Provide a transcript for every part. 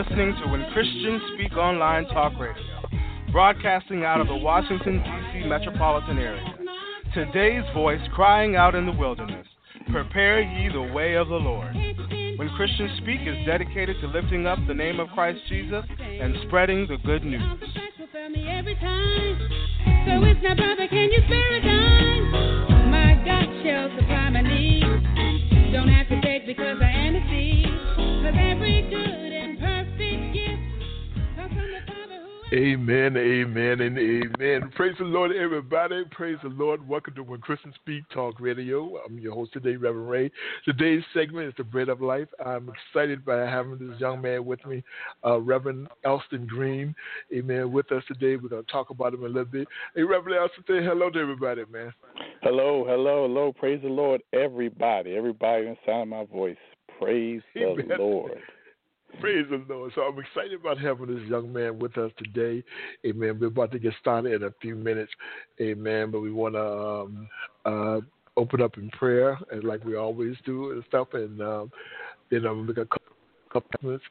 Listening to When Christians Speak Online Talk Radio, broadcasting out of the Washington, D.C. metropolitan area. Today's voice crying out in the wilderness Prepare ye the way of the Lord. When Christians Speak is dedicated to lifting up the name of Christ Jesus and spreading the good news. Don't have to take because I am a seed. Cause every good Amen, amen, and amen. Praise the Lord, everybody. Praise the Lord. Welcome to When Christians Speak Talk Radio. I'm your host today, Reverend Ray. Today's segment is The Bread of Life. I'm excited by having this young man with me, uh, Reverend Elston Green. Amen. With us today. We're going to talk about him a little bit. Hey, Reverend Elston, say hello to everybody, man. Hello, hello, hello. Praise the Lord, everybody. Everybody in the of my voice. Praise the. Lord. Praise the Lord. So I'm excited about having this young man with us today. Amen. We're about to get started in a few minutes. Amen. But we want to um, uh, open up in prayer, and like we always do and stuff. And um, then I'm going to make a couple minutes.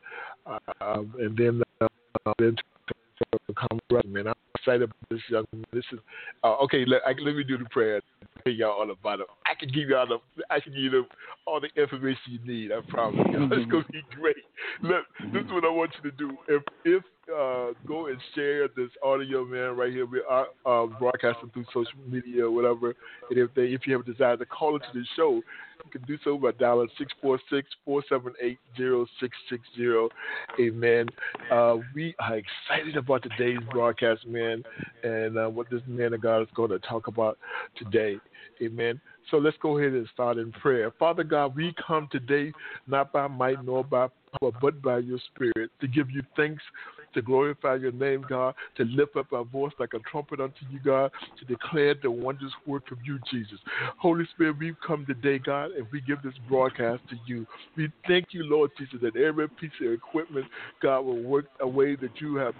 Uh, and then, uh, then come man. I'm excited about this young man. This is uh, okay. Let, I, let me do the prayer. Tell y'all all about it. I can give you all the. I can give you all the information you need. I promise. you It's gonna be great. Look, this is what I want you to do. If if uh, go and share this audio, man, right here. We are uh, broadcasting through social media or whatever. And if they, if you have a desire to call into the show, you can do so by dialing 646-478-0660. Amen. Uh, we are excited about today's broadcast, man, and uh, what this man of God is going to talk about today. Amen. So let's go ahead and start in prayer. Father God, we come today not by might nor by power, but by your spirit to give you thanks to glorify your name, God, to lift up our voice like a trumpet unto you, God, to declare the wondrous work of you, Jesus. Holy Spirit, we've come today, God, and we give this broadcast to you. We thank you, Lord Jesus, that every piece of equipment, God, will work a way that you have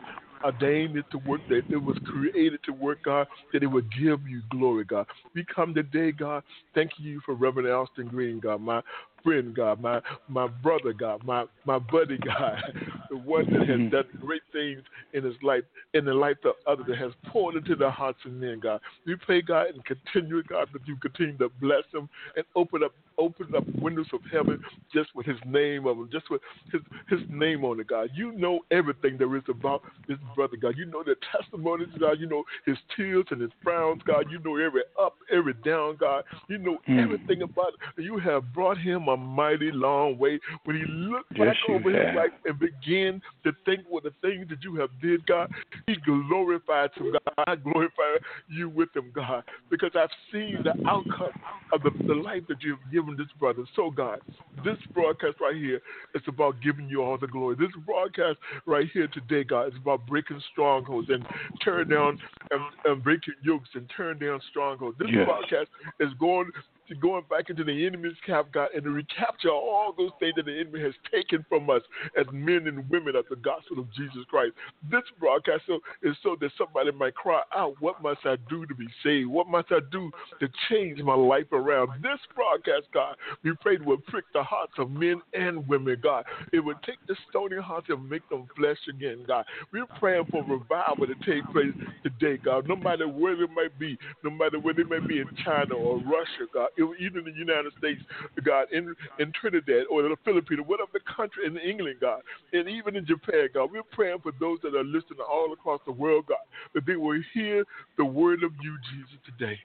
ordained it to work, that it was created to work, God, that it would give you glory, God. We come today, God, thank you for Reverend Elston Green, God, my friend, God, my my brother, God, my my buddy, God, the one that has mm-hmm. done great things in his life, in the life of others, that has poured into their hearts of men, God. We pray, God, and continue, God, that you continue to bless him and open up open up windows of heaven just with his name of him, just with his his name on it, God. You know everything there is about this brother, God. You know the testimonies, God. You know his tears and his frowns, God. You know every up, every down, God. You know mm. everything about it. You have brought him a mighty long way. When he looked yes, back over his life and began to think what the things that you have did, God, he glorified to God. I glorify you with him, God, because I've seen the outcome of the, the life that you've given this brother. So, God, this broadcast right here is about giving you all the glory. This broadcast right here today, God, is about breaking strongholds and tearing down and, and breaking yokes and tearing down strongholds. This yes. broadcast is going to going back into the enemy's camp, God, and to recapture all those things that the enemy has taken from us as men and women of the gospel of Jesus Christ. This broadcast is so that somebody might cry out, What must I do to be saved? What must I do to change my life around? This broadcast, God, we pray would prick the hearts of men and women, God. It would take the stony hearts and make them flesh again, God. We're praying for revival to take place today, God, no matter where they might be, no matter where they may be in China or Russia, God even in the United States, God, in, in Trinidad or the Philippines, whatever the country, in England, God, and even in Japan, God. We're praying for those that are listening all across the world, God, that they will hear the word of you, Jesus, today.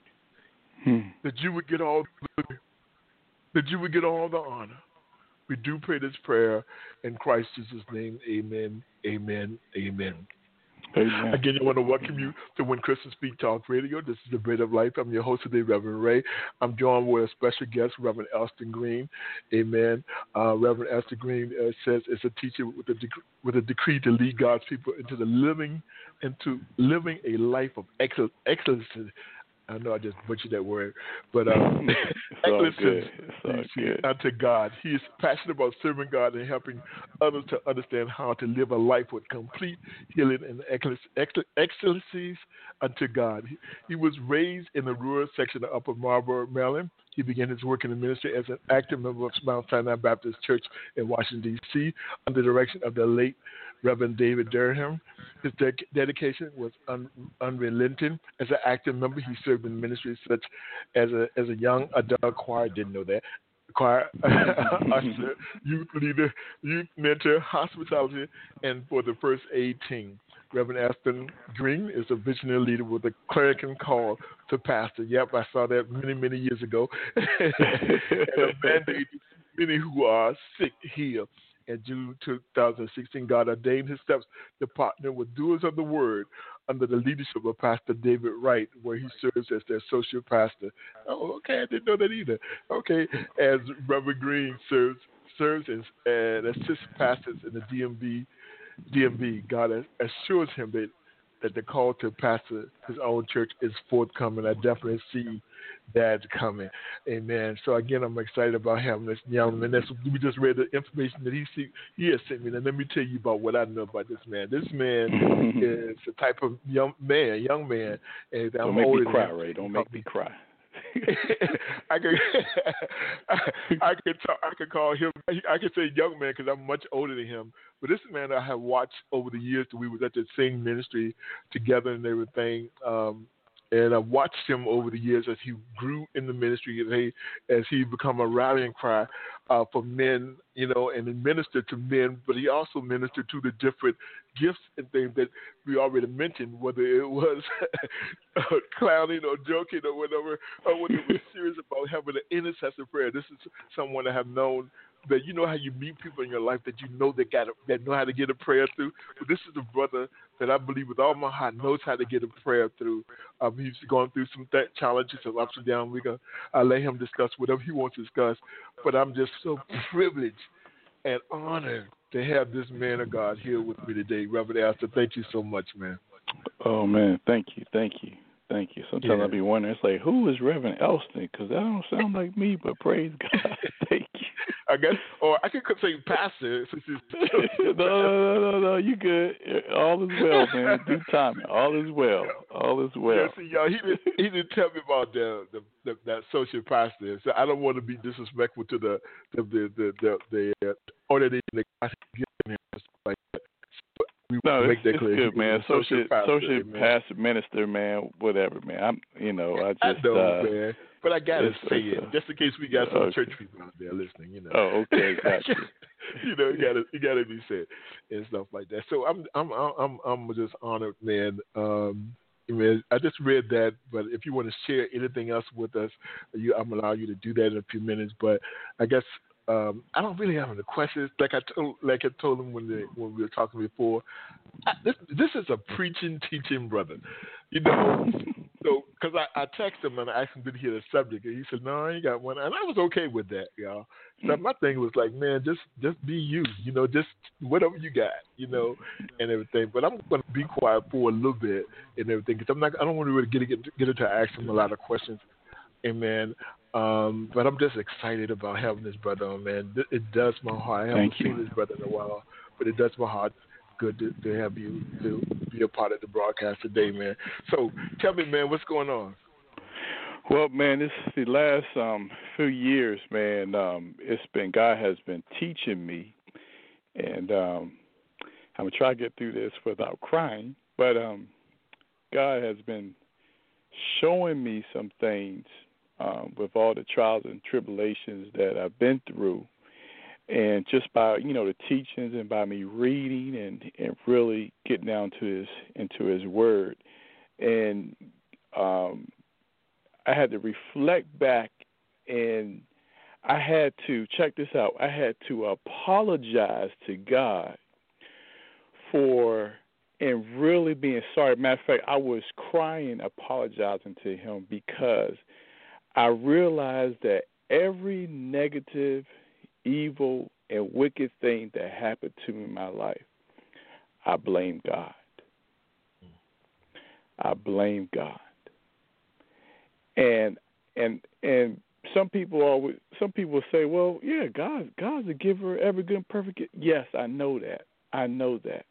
Hmm. That you would get all the that you would get all the honor. We do pray this prayer in Christ Jesus' name. Amen. Amen. Amen. Amen. Again, I want to welcome you to When Christians Speak Talk Radio. This is the Bread of Life. I'm your host today, Reverend Ray. I'm joined with a special guest, Reverend Elston Green. Amen. Uh, Reverend Elston Green uh, says it's a teacher with a, dec- with a decree to lead God's people into the living, into living a life of excellence, I know I just butchered that word, but um, excellence unto God. He is passionate about serving God and helping others to understand how to live a life with complete healing and excellencies unto God. He, he was raised in the rural section of Upper Marlboro, Maryland. He began his work in the ministry as an active member of Mount Sinai Baptist Church in Washington, D.C., under the direction of the late Reverend David Durham. His de- dedication was un- unrelenting. As an active member, he served in ministries such as a, as a young adult choir, didn't know that, choir usher, youth leader, youth mentor, hospitality, and for the first aid team. Reverend Elston Green is a visionary leader with a clerical call to pastor. Yep, I saw that many, many years ago. and a mandate many who are sick here in June 2016, God ordained his steps to partner with doers of the word under the leadership of Pastor David Wright, where he serves as their associate pastor. Oh, okay, I didn't know that either. Okay, as Reverend Green serves serves as and assists pastors in the DMV. DMV, God assures him that that the call to pastor his own church is forthcoming. I definitely see that's coming. Amen. So again, I'm excited about having this young man. That's, we just read the information that he see, he has sent me. And let me tell you about what I know about this man. This man is the type of young man, young man. And Don't I'm make older me cry, Ray. Don't make me cry. I could I could talk, I could call him I could say young man because I'm much older than him. But this man I have watched over the years that we was at the same ministry together and everything. Um, and I've watched him over the years as he grew in the ministry, as he as he become a rallying cry uh, for men, you know, and ministered to men. But he also ministered to the different gifts and things that we already mentioned, whether it was clowning or joking or whatever, or whether it was serious about having an intercessor prayer. This is someone I have known that you know how you meet people in your life that you know that got that know how to get a prayer through. But this is a brother that I believe with all my heart knows how to get a prayer through. Um, he's going through some th- challenges, some ups and downs. We gonna I let him discuss whatever he wants to discuss. But I'm just so privileged and honored to have this man of God here with me today, Reverend Elston. Thank you so much, man. Oh man, thank you, thank you. Thank you. Sometimes yeah. I be wondering, it's like, who is Reverend Elston? Because that don't sound like me, but praise God. Thank you. I guess, or I could say pastor. Since no, no, no, no, no. You good? All is well, man. Do timing. All is well. All is well. Yeah, see, y'all, he didn't, he didn't tell me about the, the, the that associate pastor. So I don't want to be disrespectful to the the the the, the, the uh, order that God given him. Like that. We no, it's, it's good, man. Associate, associate pastor, minister, man, whatever, man. I'm, you know, I just, I know, uh, man. But I gotta say it, uh, just in case we got some okay. church people out there listening, you know. Oh, okay, gotcha. you know, you gotta, you gotta be said and stuff like that. So I'm, I'm, I'm, I'm just honored, man. Um, man, I just read that, but if you want to share anything else with us, you, I'm allow you to do that in a few minutes. But I guess um, I don't really have any questions. Like I told, like I told him when they, when we were talking before, I, this this is a preaching, teaching brother, you know. so because I, I texted him and I asked him did he hear the subject, and he said no, I ain't got one, and I was okay with that, y'all. So my thing was like, man, just just be you, you know, just whatever you got, you know, and everything. But I'm going to be quiet for a little bit and everything because I'm not, I don't want to really get get, get into asking him a lot of questions. Amen. Um, but I'm just excited about having this brother on, man. It does my heart. I haven't Thank seen you. this brother in a while, but it does my heart good to, to have you to be a part of the broadcast today, man. So tell me, man, what's going on? Well, man, this is the last um, few years, man. Um, it's been God has been teaching me, and um, I'm gonna try to get through this without crying. But um, God has been showing me some things um, with all the trials and tribulations that I've been through, and just by you know the teachings and by me reading and and really getting down to his into His Word, and um, I had to reflect back, and I had to check this out. I had to apologize to God for and really being sorry. Matter of fact, I was crying, apologizing to Him because I realized that every negative, evil, and wicked thing that happened to me in my life, I blame God. I blame God. and and and some people always some people say, well, yeah, God God's a giver, every good and perfect. Yes, I know that. I know that.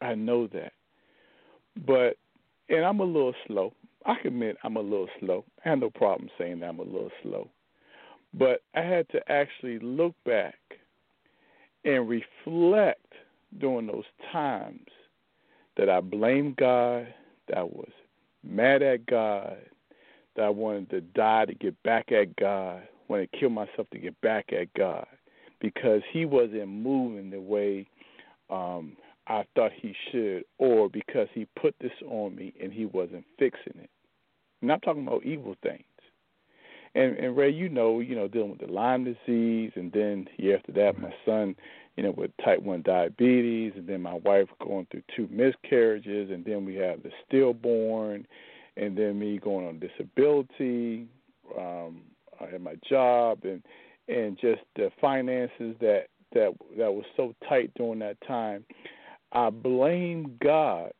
I know that. But and I'm a little slow. I admit I'm a little slow. I have no problem saying that I'm a little slow. But I had to actually look back and reflect during those times that I blamed God, that I was mad at God, that I wanted to die to get back at God, wanted to kill myself to get back at God, because He wasn't moving the way um, I thought He should, or because He put this on me and He wasn't fixing it. And I'm not talking about evil things. And, and Ray, you know, you know, dealing with the Lyme disease, and then year after that, my son, you know, with type one diabetes, and then my wife going through two miscarriages, and then we have the stillborn, and then me going on disability um, at my job, and and just the finances that that that was so tight during that time. I blamed God,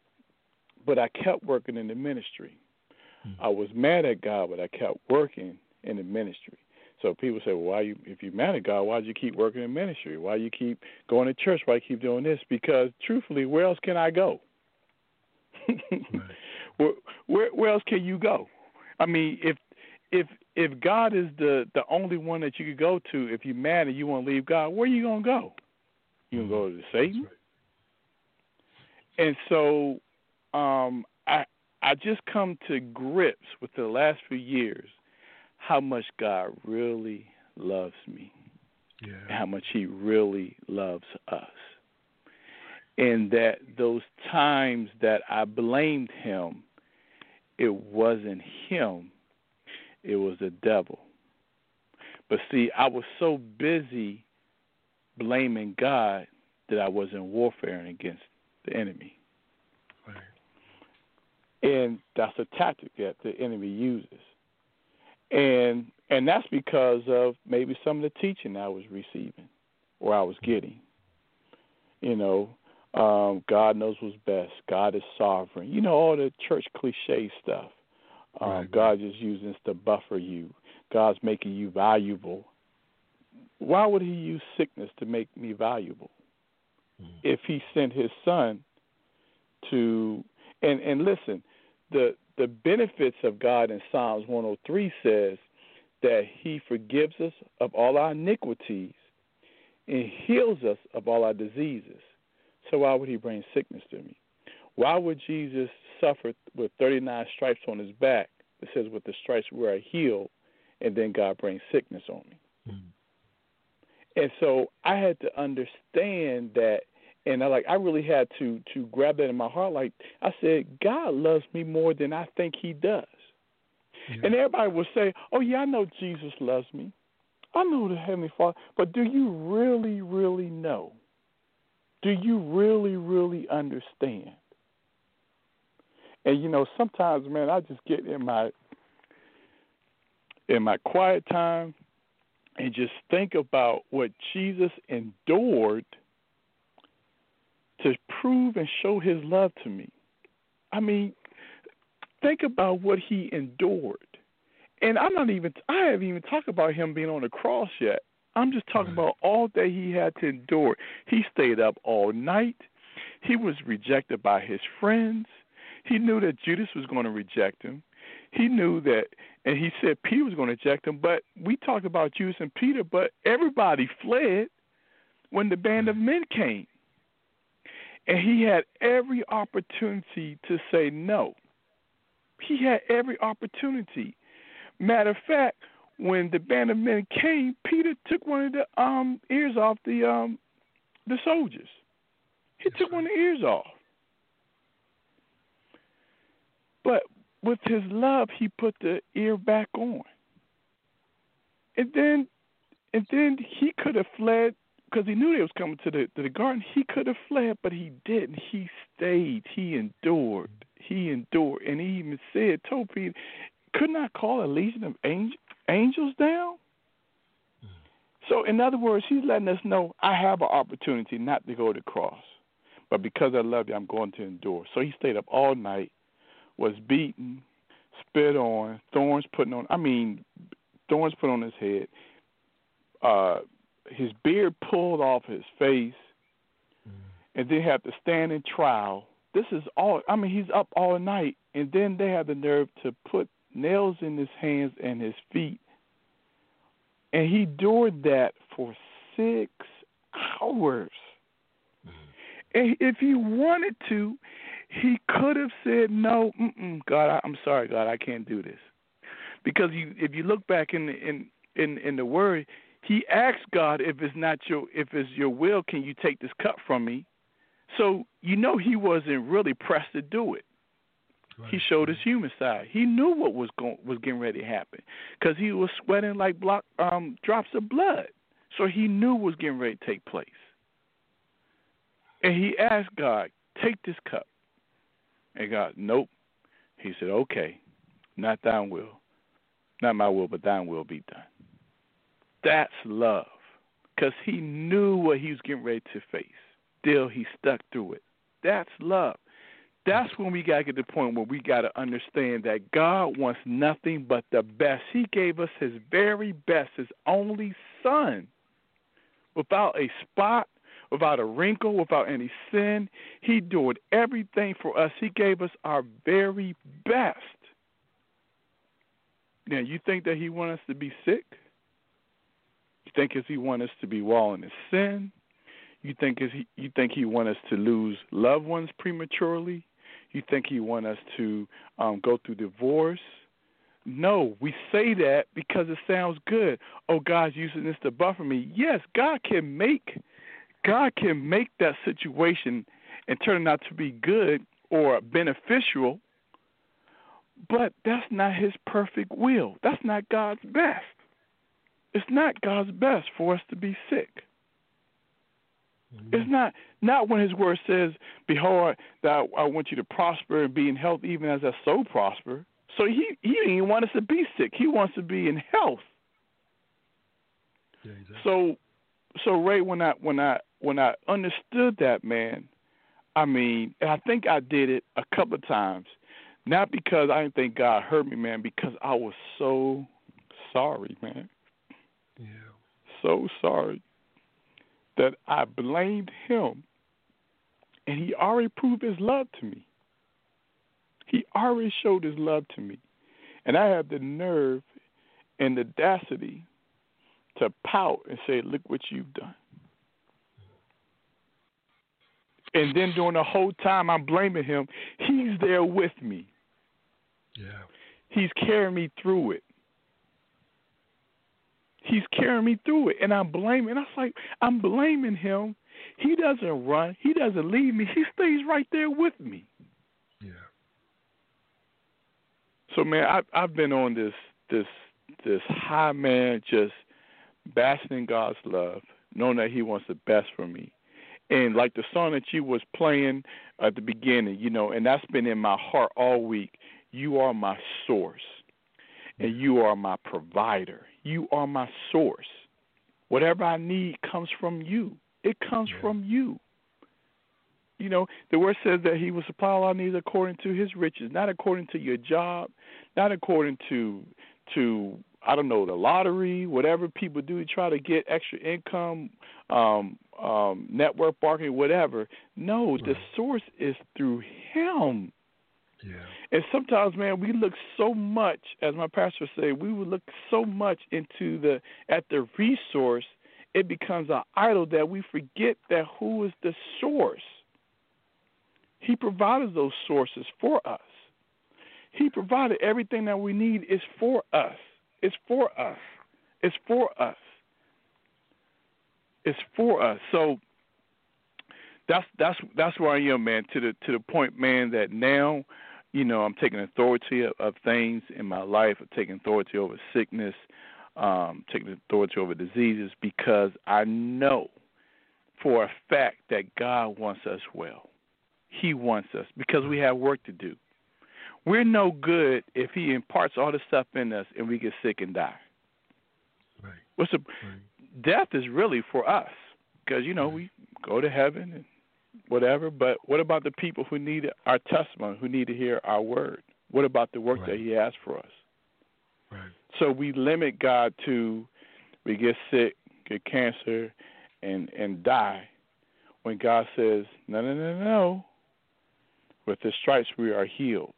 but I kept working in the ministry. Mm-hmm. I was mad at God, but I kept working in the ministry. So people say, well, why you if you're mad at God, why do you keep working in ministry? Why you keep going to church? Why you keep doing this? Because truthfully, where else can I go? right. where, where where else can you go? I mean, if if if God is the the only one that you could go to, if you're mad and you want to leave God, where are you gonna go? You gonna go to Satan? Right. And so, um, I I just come to grips with the last few years how much God really loves me, yeah. how much He really loves us and that those times that I blamed him, it wasn't him, it was the devil. But see, I was so busy blaming God that I wasn't warfaring against the enemy. Right. And that's a tactic that the enemy uses. And and that's because of maybe some of the teaching I was receiving or I was getting. You know, um, God knows what's best. God is sovereign. You know all the church cliche stuff. Um, right. God is using this to buffer you. God's making you valuable. Why would He use sickness to make me valuable? Mm. If He sent His Son to and and listen, the the benefits of God in Psalms 103 says that He forgives us of all our iniquities and heals us of all our diseases. So why would he bring sickness to me? Why would Jesus suffer with 39 stripes on his back? It says, with the stripes where I healed, and then God brings sickness on me. Mm-hmm. And so I had to understand that, and I like I really had to to grab that in my heart. Like I said, God loves me more than I think He does. Yeah. And everybody will say, "Oh yeah, I know Jesus loves me. I know the Heavenly Father." But do you really, really know? Do you really, really understand? And you know, sometimes, man, I just get in my in my quiet time and just think about what Jesus endured to prove and show his love to me. I mean, think about what he endured. And I'm not even I haven't even talked about him being on the cross yet. I'm just talking about all that he had to endure. He stayed up all night. He was rejected by his friends. He knew that Judas was going to reject him. He knew that, and he said Peter was going to eject him. But we talked about Judas and Peter, but everybody fled when the band of men came. And he had every opportunity to say no. He had every opportunity. Matter of fact, when the band of men came, Peter took one of the um, ears off the um, the soldiers. He took one of the ears off. But with his love, he put the ear back on. And then, and then he could have fled because he knew they was coming to the to the garden. He could have fled, but he didn't. He stayed. He endured. He endured, and he even said, told Peter, "Could not i call a legion of angels." angels down? So, in other words, he's letting us know I have an opportunity not to go to the cross, but because I love you, I'm going to endure. So he stayed up all night, was beaten, spit on, thorns putting on. I mean, thorns put on his head. Uh, his beard pulled off his face, mm. and then have to stand in trial. This is all. I mean, he's up all night, and then they have the nerve to put nails in his hands and his feet, and he endured that for six hours. Mm. And if he wanted to, he could have said, "No, God, I, I'm sorry, God, I can't do this." Because you, if you look back in the, in in in the word, he asked God, "If it's not your if it's your will, can you take this cup from me?" So you know he wasn't really pressed to do it. Right. He showed his human side. He knew what was going was getting ready to happen because he was sweating like block um, drops of blood. So he knew what was getting ready to take place. And he asked God, "Take this cup." And God, nope. He said, okay, not thine will. Not my will, but thine will be done. That's love. Because he knew what he was getting ready to face. Still, he stuck through it. That's love. That's when we got to get to the point where we got to understand that God wants nothing but the best. He gave us his very best, his only son, without a spot without a wrinkle, without any sin. He did everything for us. He gave us our very best. Now, you think that He wants us to be sick? You think is He want us to be walling in sin? You think is he, you think He want us to lose loved ones prematurely? You think He want us to um, go through divorce? No, we say that because it sounds good. Oh, God's using this to buffer me. Yes, God can make God can make that situation and turn it out to be good or beneficial, but that's not His perfect will. That's not God's best. It's not God's best for us to be sick. It's not not when His word says, "Behold, that I want you to prosper and be in health, even as I so prosper." So He He didn't even want us to be sick. He wants to be in health. Yeah, exactly. So so Ray, when I when I when I understood that, man, I mean, I think I did it a couple of times, not because I didn't think God hurt me, man, because I was so sorry, man. Yeah. So sorry that I blamed him, and he already proved his love to me. He already showed his love to me, and I had the nerve and the audacity to pout and say, "Look what you've done." And then during the whole time I'm blaming him, he's there with me. Yeah. He's carrying me through it. He's carrying me through it. And I'm blaming I was like, I'm blaming him. He doesn't run. He doesn't leave me. He stays right there with me. Yeah. So man, I I've been on this this this high man just basking in God's love, knowing that He wants the best for me. And like the song that you was playing at the beginning, you know, and that's been in my heart all week. You are my source, and you are my provider. You are my source. Whatever I need comes from you. It comes yeah. from you. You know, the word says that he will supply all our needs according to his riches, not according to your job, not according to to I don't know the lottery, whatever people do to try to get extra income, um, um, network marketing, whatever. No, right. the source is through Him. Yeah. And sometimes, man, we look so much, as my pastor say, we would look so much into the at the resource, it becomes an idol that we forget that who is the source. He provided those sources for us. He provided everything that we need is for us. It's for us. It's for us. It's for us. So that's that's that's where I am, man. To the to the point, man, that now, you know, I'm taking authority of, of things in my life. I'm taking authority over sickness, um, taking authority over diseases because I know for a fact that God wants us well. He wants us because we have work to do. We're no good if he imparts all the stuff in us and we get sick and die. Right. What's the right. Death is really for us because you know mm-hmm. we go to heaven and whatever. But what about the people who need our testimony, who need to hear our word? What about the work right. that He has for us? Right. So we limit God to we get sick, get cancer, and and die. When God says, no, no, no, no. With the stripes we are healed.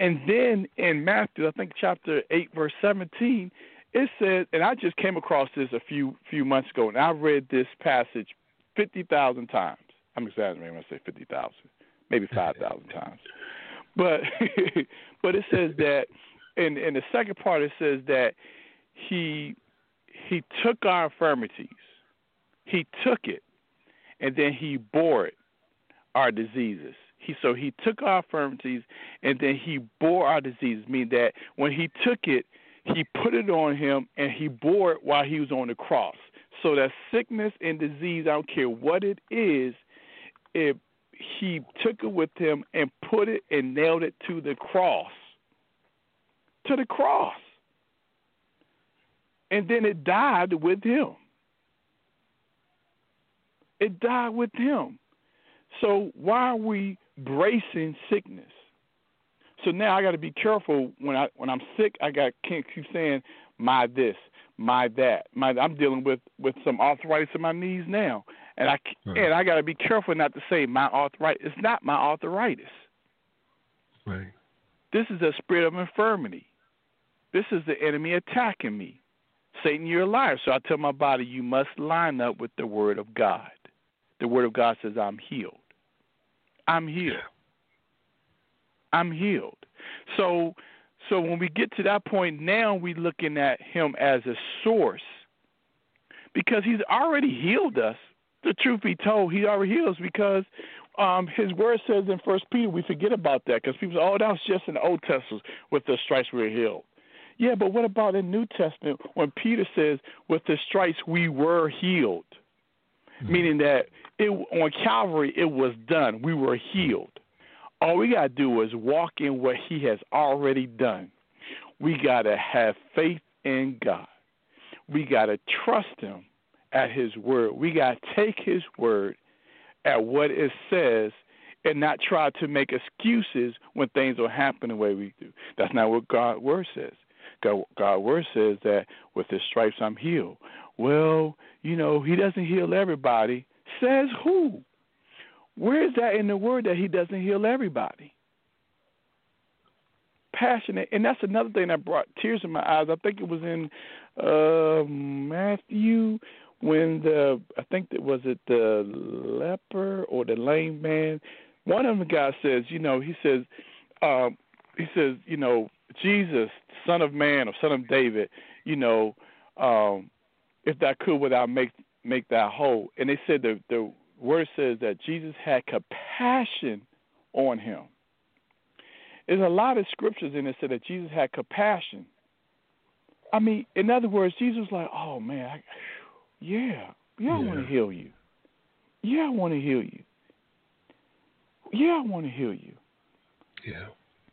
And then in Matthew, I think chapter eight, verse seventeen, it says, and I just came across this a few few months ago, and I read this passage fifty thousand times. I'm exaggerating when I say fifty thousand, maybe five thousand times. But but it says that in in the second part it says that he he took our infirmities, he took it, and then he bore it, our diseases. He so he took our infirmities and then he bore our diseases, meaning that when he took it, he put it on him and he bore it while he was on the cross. So that sickness and disease, I don't care what it is, if he took it with him and put it and nailed it to the cross. To the cross. And then it died with him. It died with him. So why are we bracing sickness? So now I got to be careful when I when I'm sick. I got can't keep saying my this, my that. My I'm dealing with with some arthritis in my knees now, and I right. Hmm. and I got to be careful not to say my arthritis. It's not my arthritis. Right. This is a spirit of infirmity. This is the enemy attacking me. Satan, you're a liar. So I tell my body, you must line up with the word of God. The word of God says, I'm healed. I'm healed. I'm healed. So so when we get to that point now we're looking at him as a source because he's already healed us. The truth be told, he already heals because um, his word says in First Peter, we forget about that because people say, "Oh, that was just in the Old Testament with the stripes we were healed." Yeah, but what about in New Testament when Peter says, "With the stripes we were healed," mm-hmm. meaning that it on Calvary it was done. We were healed. All we got to do is walk in what He has already done. We got to have faith in God. We got to trust Him at His word. We got to take His word at what it says and not try to make excuses when things don't happen the way we do. That's not what God's word says. God, God's word says that with His stripes I'm healed. Well, you know, He doesn't heal everybody. Says who? Where is that in the word that he doesn't heal everybody? Passionate, and that's another thing that brought tears in my eyes. I think it was in uh, Matthew when the I think it was it the leper or the lame man. One of the guys says, you know, he says, um, he says, you know, Jesus, Son of Man or Son of David, you know, um, if that could, without make make that whole. And they said the the word says that Jesus had compassion on him. There's a lot of scriptures in it that said that Jesus had compassion. I mean, in other words, Jesus was like, "Oh man, I, yeah, yeah, I yeah. want to heal you. Yeah, I want to heal you. Yeah, I want to heal you. Yeah,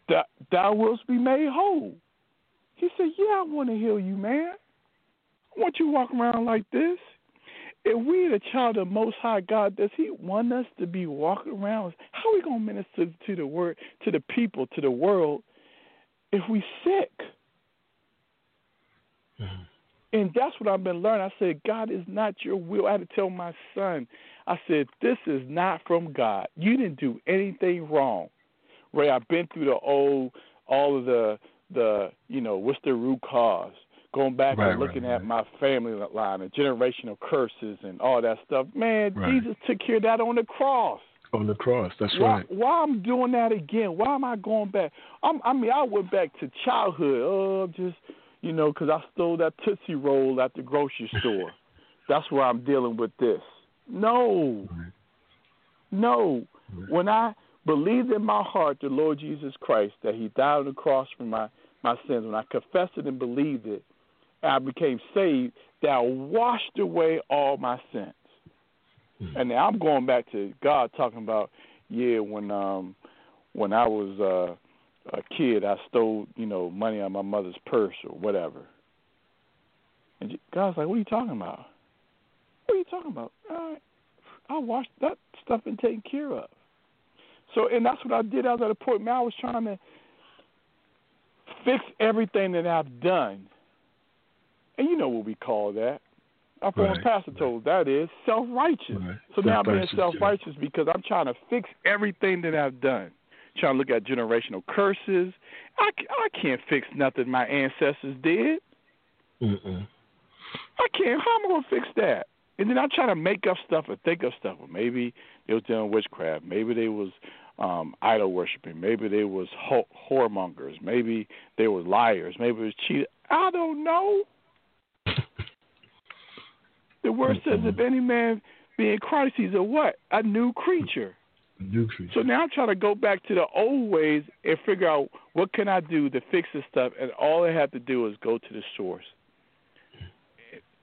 that thou wilt be made whole." He said, "Yeah, I want to heal you, man. I want you to walk around like this if we the child of Most High God, does He want us to be walking around? How are we gonna minister to the word, to the people, to the world, if we sick? Mm-hmm. And that's what I've been learning. I said, God is not your will. I had to tell my son, I said, this is not from God. You didn't do anything wrong. Ray, I've been through the old, all of the, the, you know, what's the root cause? Going back right, and looking right, at right. my family line and generational curses and all that stuff. Man, Jesus took care of that on the cross. On the cross, that's why, right. Why I'm doing that again? Why am I going back? I'm, I mean, I went back to childhood. Oh, just you know, because I stole that Tootsie Roll at the grocery store. that's where I'm dealing with this. No, no. When I believed in my heart the Lord Jesus Christ that He died on the cross for my my sins, when I confessed it and believed it, I became saved, that washed away all my sins. Mm-hmm. And now I'm going back to God talking about, yeah, when um when I was uh, a kid, I stole you know money out of my mother's purse or whatever. And God's like, what are you talking about? What are you talking about? I, I watched that stuff and taken care of. So, and that's what I did. I was at a point, man, I was trying to fix everything that I've done. And you know what we call that. Our former Right. pastor told that is self righteous. Right. So now I'm being self righteous because I'm trying to fix everything that I've done. Trying to look at generational curses. I, I can't fix nothing my ancestors did. Mm-mm. I can't. How am I going to fix that? And then I try to make up stuff or think of stuff. Well, maybe they was doing witchcraft. Maybe they was um idol worshiping. Maybe they was ho- whoremongers. Maybe they was liars. Maybe it was cheaters. I don't know. The word says, if mm-hmm. any man be in Christ, he's a what? A new creature. New creature. So now I'm trying to go back to the old ways and figure out what can I do to fix this stuff. And all I have to do is go to the source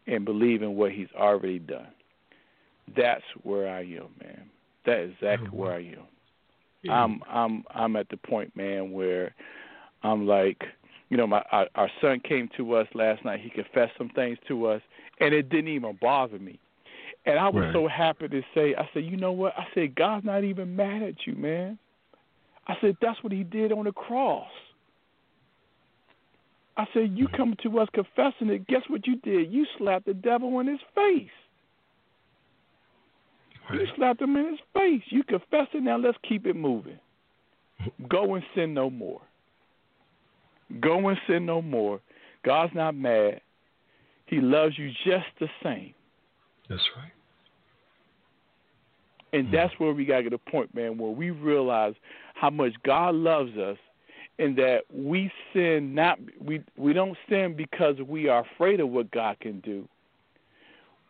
and believe in what he's already done. That's where I am, man. That is exactly oh, where I am. I'm I'm I'm at the point, man, where I'm like, you know, my our, our son came to us last night. He confessed some things to us, and it didn't even bother me. And I was Right. so happy to say, I said, you know what? I said, God's not even mad at you, man. I said, that's what He did on the cross. I said, you come to us confessing it. Guess what you did? You slapped the devil in his face. You slapped him in his face. You confess it now. Let's keep it moving. Go and sin no more. Go and sin no more. God's not mad. He loves you just the same. That's right. And hmm. that's where we gotta get a point, man, where we realize how much God loves us and that we sin not we we don't sin because we are afraid of what God can do.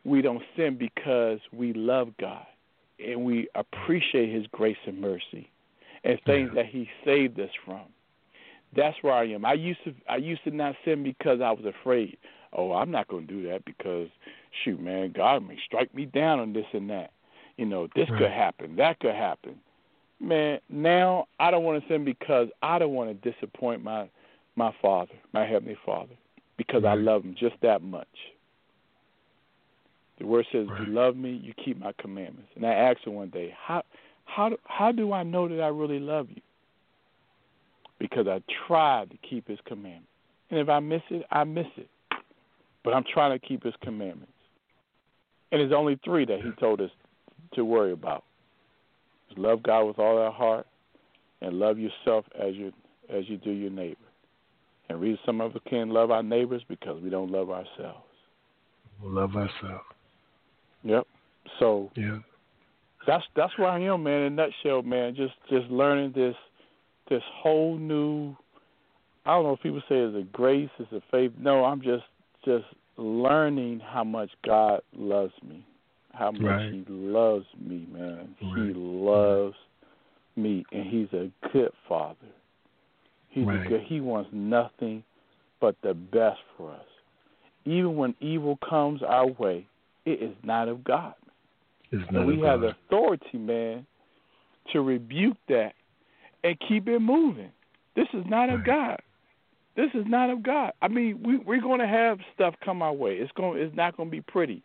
We don't sin because we love God and we appreciate his grace and mercy and things Yeah. that he saved us from. That's where I am. I used to I used to not sin because I was afraid. Oh, I'm not going to do that because shoot, man, God may strike me down on this and that. You know, this Right. could happen, that could happen. Man, now I don't want to sin because I don't want to disappoint my my Father, my heavenly Father, because I mm-hmm. love him just that much. The word says, Right. you love me, you keep my commandments." And I asked him one day, "How how do, how do I know that I really love you?" Because I tried to keep his commandments. And if I miss it, I miss it. But I'm trying to keep his commandments. And there's only three that he told us to worry about. Is love God with all our heart and love yourself as you as you do your neighbor. And reason some of us can't love our neighbors because we don't love ourselves. We'll love ourselves. Yep. So Yeah. that's that's where I am, man. In a nutshell, man. Just just learning this this whole new. I don't know if people say it's a grace, it's a faith. No, I'm just just learning how much God loves me, how much Right. He loves me, man. He Right. loves me, and He's a good Father. He's Right. a good. He wants nothing but the best for us. Even when evil comes our way, it is not of God. It's And we have God. authority, man, to rebuke that and keep it moving. This is not of God. This is not of God. I mean, we we're going to have stuff come our way. It's going it's not going to be pretty.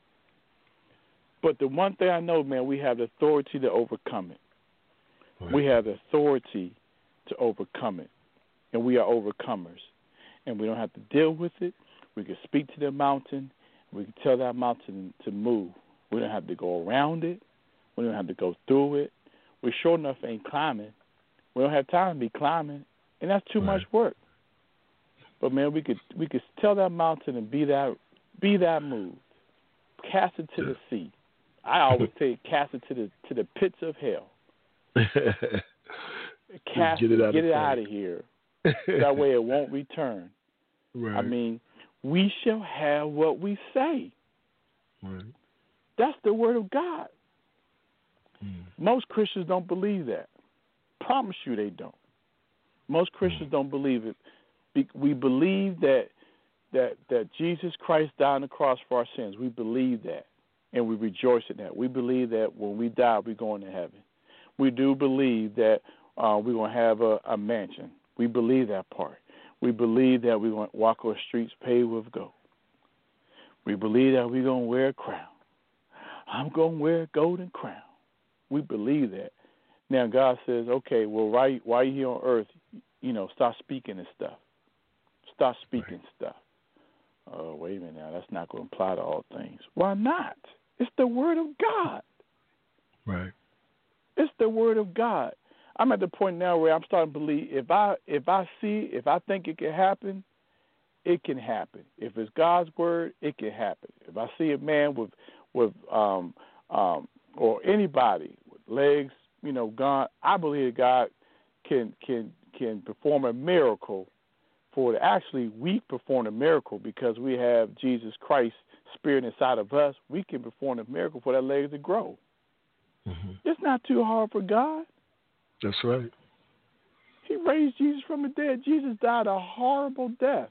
But the one thing I know, man, we have the authority to overcome it. Right. We have the authority to overcome it. And we are overcomers. And we don't have to deal with it. We can speak to the mountain. We can tell that mountain to move. We don't have to go around it. We don't have to go through it. We sure enough ain't climbing. We don't have time to be climbing. And that's too much work. But man, we could we could tell that mountain and be that be that moved. Cast it to the sea. I always say cast it to the to the pits of hell. Cast get it out get of it out of here. That way it won't return. right. I mean, we shall have what we say. right. That's the word of God. Mm. Most Christians don't believe that. Promise you they don't. Most Christians don't believe it. We believe that that that Jesus Christ died on the cross for our sins. We believe that, and we rejoice in that. We believe that when we die, we're going to heaven. We do believe that uh, we're going to have a, a mansion. We believe that part. We believe that we're going to walk on streets paved with gold. We believe that we're going to wear a crown. I'm going to wear a golden crown. We believe that. Now God says, okay, well, why why are you here on earth? You know, stop speaking this stuff. Start speaking right. stuff. Oh, wait a minute now. That's not going to apply to all things. Why not? It's the Word of God. Right. It's the Word of God. I'm at the point now where I'm starting to believe if I if I see if I think it can happen, it can happen. If it's God's word, it can happen. If I see a man with with um um or anybody with legs, you know, gone, I believe God can can can perform a miracle for it. Actually, we perform a miracle because we have Jesus Christ spirit inside of us. We can perform a miracle for that leg to grow. Mm-hmm. It's not too hard for God. That's right. He raised Jesus from the dead. Jesus died a horrible death.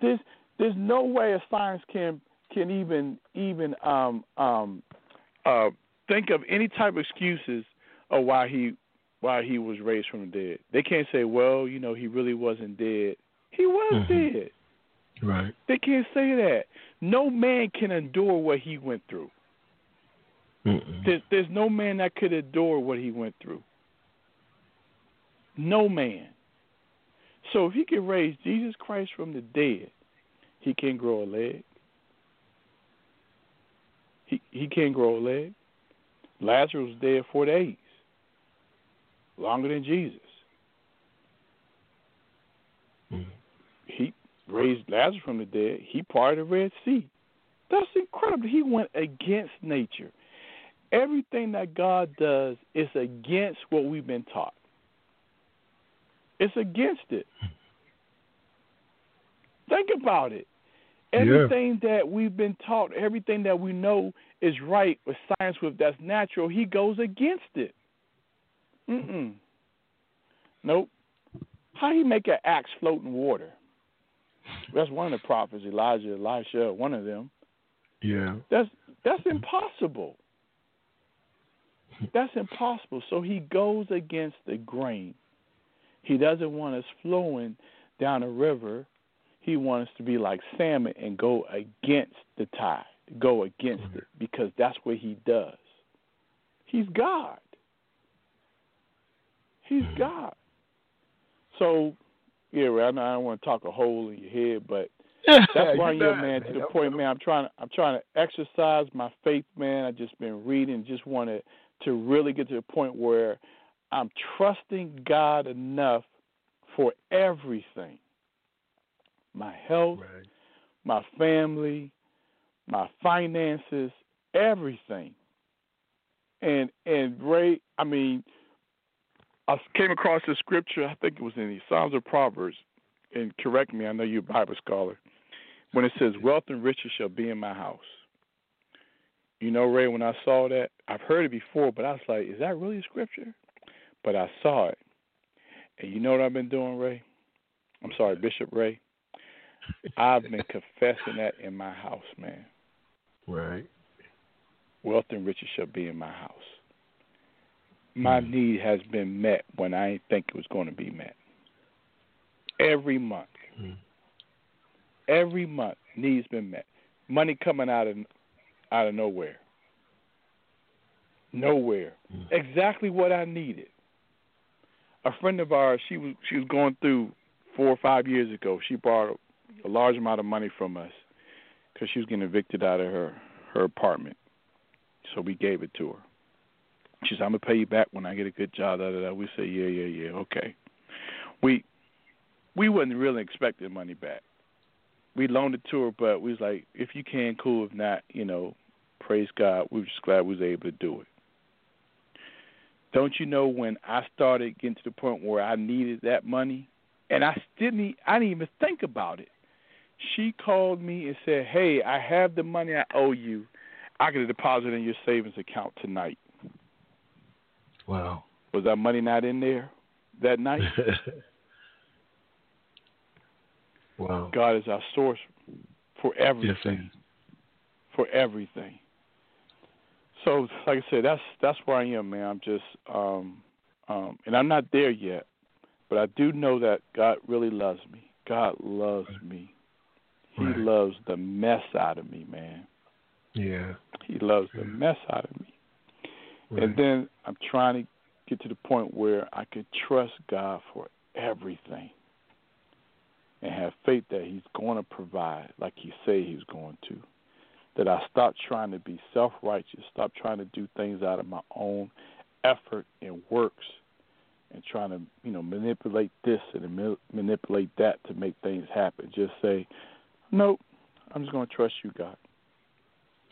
There's there's no way a science can can even even um um uh think of any type of excuses of why he why he was raised from the dead. They can't say, well, you know, he really wasn't dead. He was mm-hmm. dead. Right. They can't say that. No man can endure what he went through. There's, there's no man that could endure what he went through. No man. So if he can raise Jesus Christ from the dead, he can't grow a leg. He he can grow a leg. Lazarus was dead four days, longer than Jesus. Mm-hmm. He raised Lazarus from the dead. He parted the Red Sea. That's incredible. He went against nature. Everything that God does is against what we've been taught. It's against it. Think about it. Everything yeah. that we've been taught, everything that we know is right with science, with that's natural, he goes against it. Mm-mm. Nope. How do you make an axe float in water? That's one of the prophets, Elijah, Elisha, one of them. Yeah. That's that's impossible. That's impossible. So he goes against the grain. He doesn't want us flowing down a river. He wants us to be like salmon and go against the tide, go against it, because that's what he does. He's God. He's mm-hmm. God. So, yeah, I know I don't want to talk a hole in your head, but that's why you're man to the point, man. I'm trying to I'm trying to exercise my faith, man. I just been reading, just wanted to really get to the point where I'm trusting God enough for everything my health, right. my family, my finances, everything. And and Ray, I mean, I came across the scripture. I think it was in the Psalms or Proverbs. And correct me, I know you're a Bible scholar. When it says, "Wealth and riches shall be in my house." You know, Ray, when I saw that, I've heard it before, but I was like, "Is that really a scripture?" but I saw it. And you know what I've been doing, Ray? I'm sorry, Bishop Ray. I've been confessing that in my house, man. Right. Wealth and riches shall be in my house. My mm. need has been met when I didn't think it was going to be met. Every month. Mm. Every month needs been met. Money coming out of out of nowhere. Nowhere. Mm. Exactly what I needed a friend of ours, she was she was going through four or five years ago. She borrowed a large amount of money from us because she was getting evicted out of her her apartment. So we gave it to her. She said, "I'm gonna pay you back when I get a good job." Da, da, da. We said, "Yeah, yeah, yeah, okay." We we wasn't really expecting money back. We loaned it to her, but we was like, "If you can, cool. If not, you know, praise God. We were just glad we was able to do it." Don't you know when I started getting to the point where I needed that money, and I didn't, I didn't even think about it. She called me and said, "Hey, I have the money I owe you. I can deposit in your savings account tonight." Wow. Was that money not in there that night? wow. God is our source for everything. Yes, for everything so like I said, that's that's where I am, man. I'm just um um and I'm not there yet, but I do know that God really loves me. God loves me. He right. loves the mess out of me, man. Yeah. He loves yeah. the mess out of me. Right. And then I'm trying to get to the point where I can trust God for everything. and have faith that He's going to provide like He say He's going to. That I stop trying to be self righteous, stop trying to do things out of my own effort and works, and trying to you know manipulate this and manipulate that to make things happen. Just say, nope, I'm just going to trust you, God.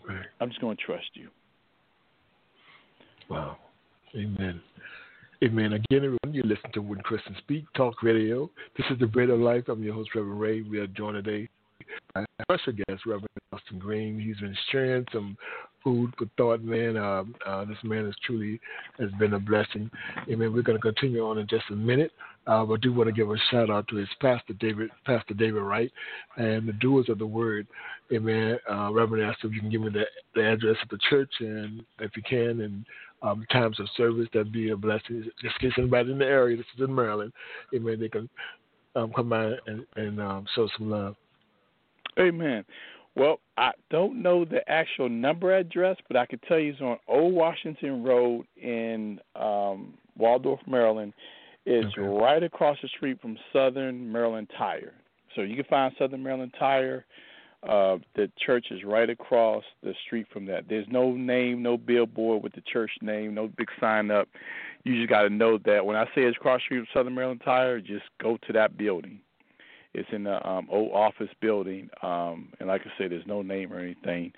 Right. I'm just going to trust you. Wow. Amen. Amen. Again, everyone, you listen to When Christians Speak Talk Radio. This is the Bread of Life. I'm your host, Reverend Ray. We are joined today by special guest, Reverend Elston Green. He's been sharing some food for thought, man. Uh, uh, this man is truly has been a blessing. Amen. We're going to continue on in just a minute. Uh, but I do want to give a shout out to his pastor, David, Pastor David Wright, and the doers of the word. Amen. Uh, Reverend asked if you can give me the, the address of the church, and if you can, and um, times of service. That'd be a blessing. Just in case anybody in the area, this is in Maryland, amen, they can um, come by and, and um, show some love. Amen. Well, I don't know the actual number address, but I can tell you it's on Old Washington Road in um, Waldorf, Maryland. It's okay. right across the street from Southern Maryland Tire. So you can find Southern Maryland Tire uh, the church is right across the street from that. There's no name, no billboard with the church name, no big sign up. You just got to know that when I say it's across the street from Southern Maryland Tire, just go to that building. It's in the um, old office building, um, and like I said, there's no name or anything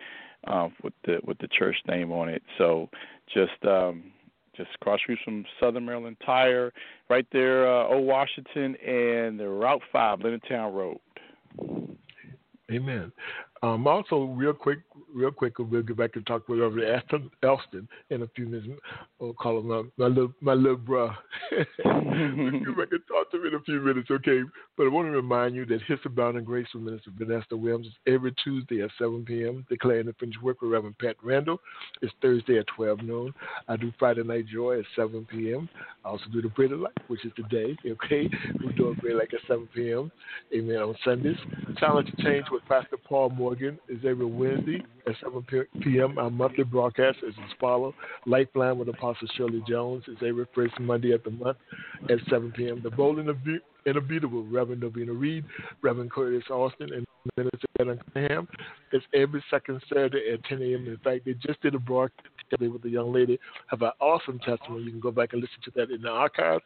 um, with the with the church name on it. So just um, just across the street from Southern Maryland Tire, right there, uh, Old Washington and the Route Five, Town Road. Amen. Um, also, real quick, real quick, we'll get back and talk with Reverend Elston in a few minutes. We'll call him my, my little my little bro. we'll get back and talk to him in a few minutes, okay? But I want to remind you that His Abounding Grace with Minister Vanester Williams is every Tuesday at 7 p.m. Declaring the finished work with Reverend Pat Randall is Thursday at 12 noon. I do Friday Night Joy at 7 p.m. I also do the Bread of Life, which is today, okay? We do doing Bread Like at 7 p.m. Amen. On Sundays, Challenge to Change with Pastor Paul Morgan is every Wednesday at 7 p.m. Our monthly broadcast is as follows. Lifeline with Apostle Shirley Jones is every first Monday of the month at 7 p.m. The Bold Interviewable Reverend Novena Reed, Reverend Curtis Alston, and Minister Adam Cunningham. It's every second Saturday at 10 a.m. In fact, they just did a broadcast with a young lady, have an awesome testimony. You can go back and listen to that in the archives.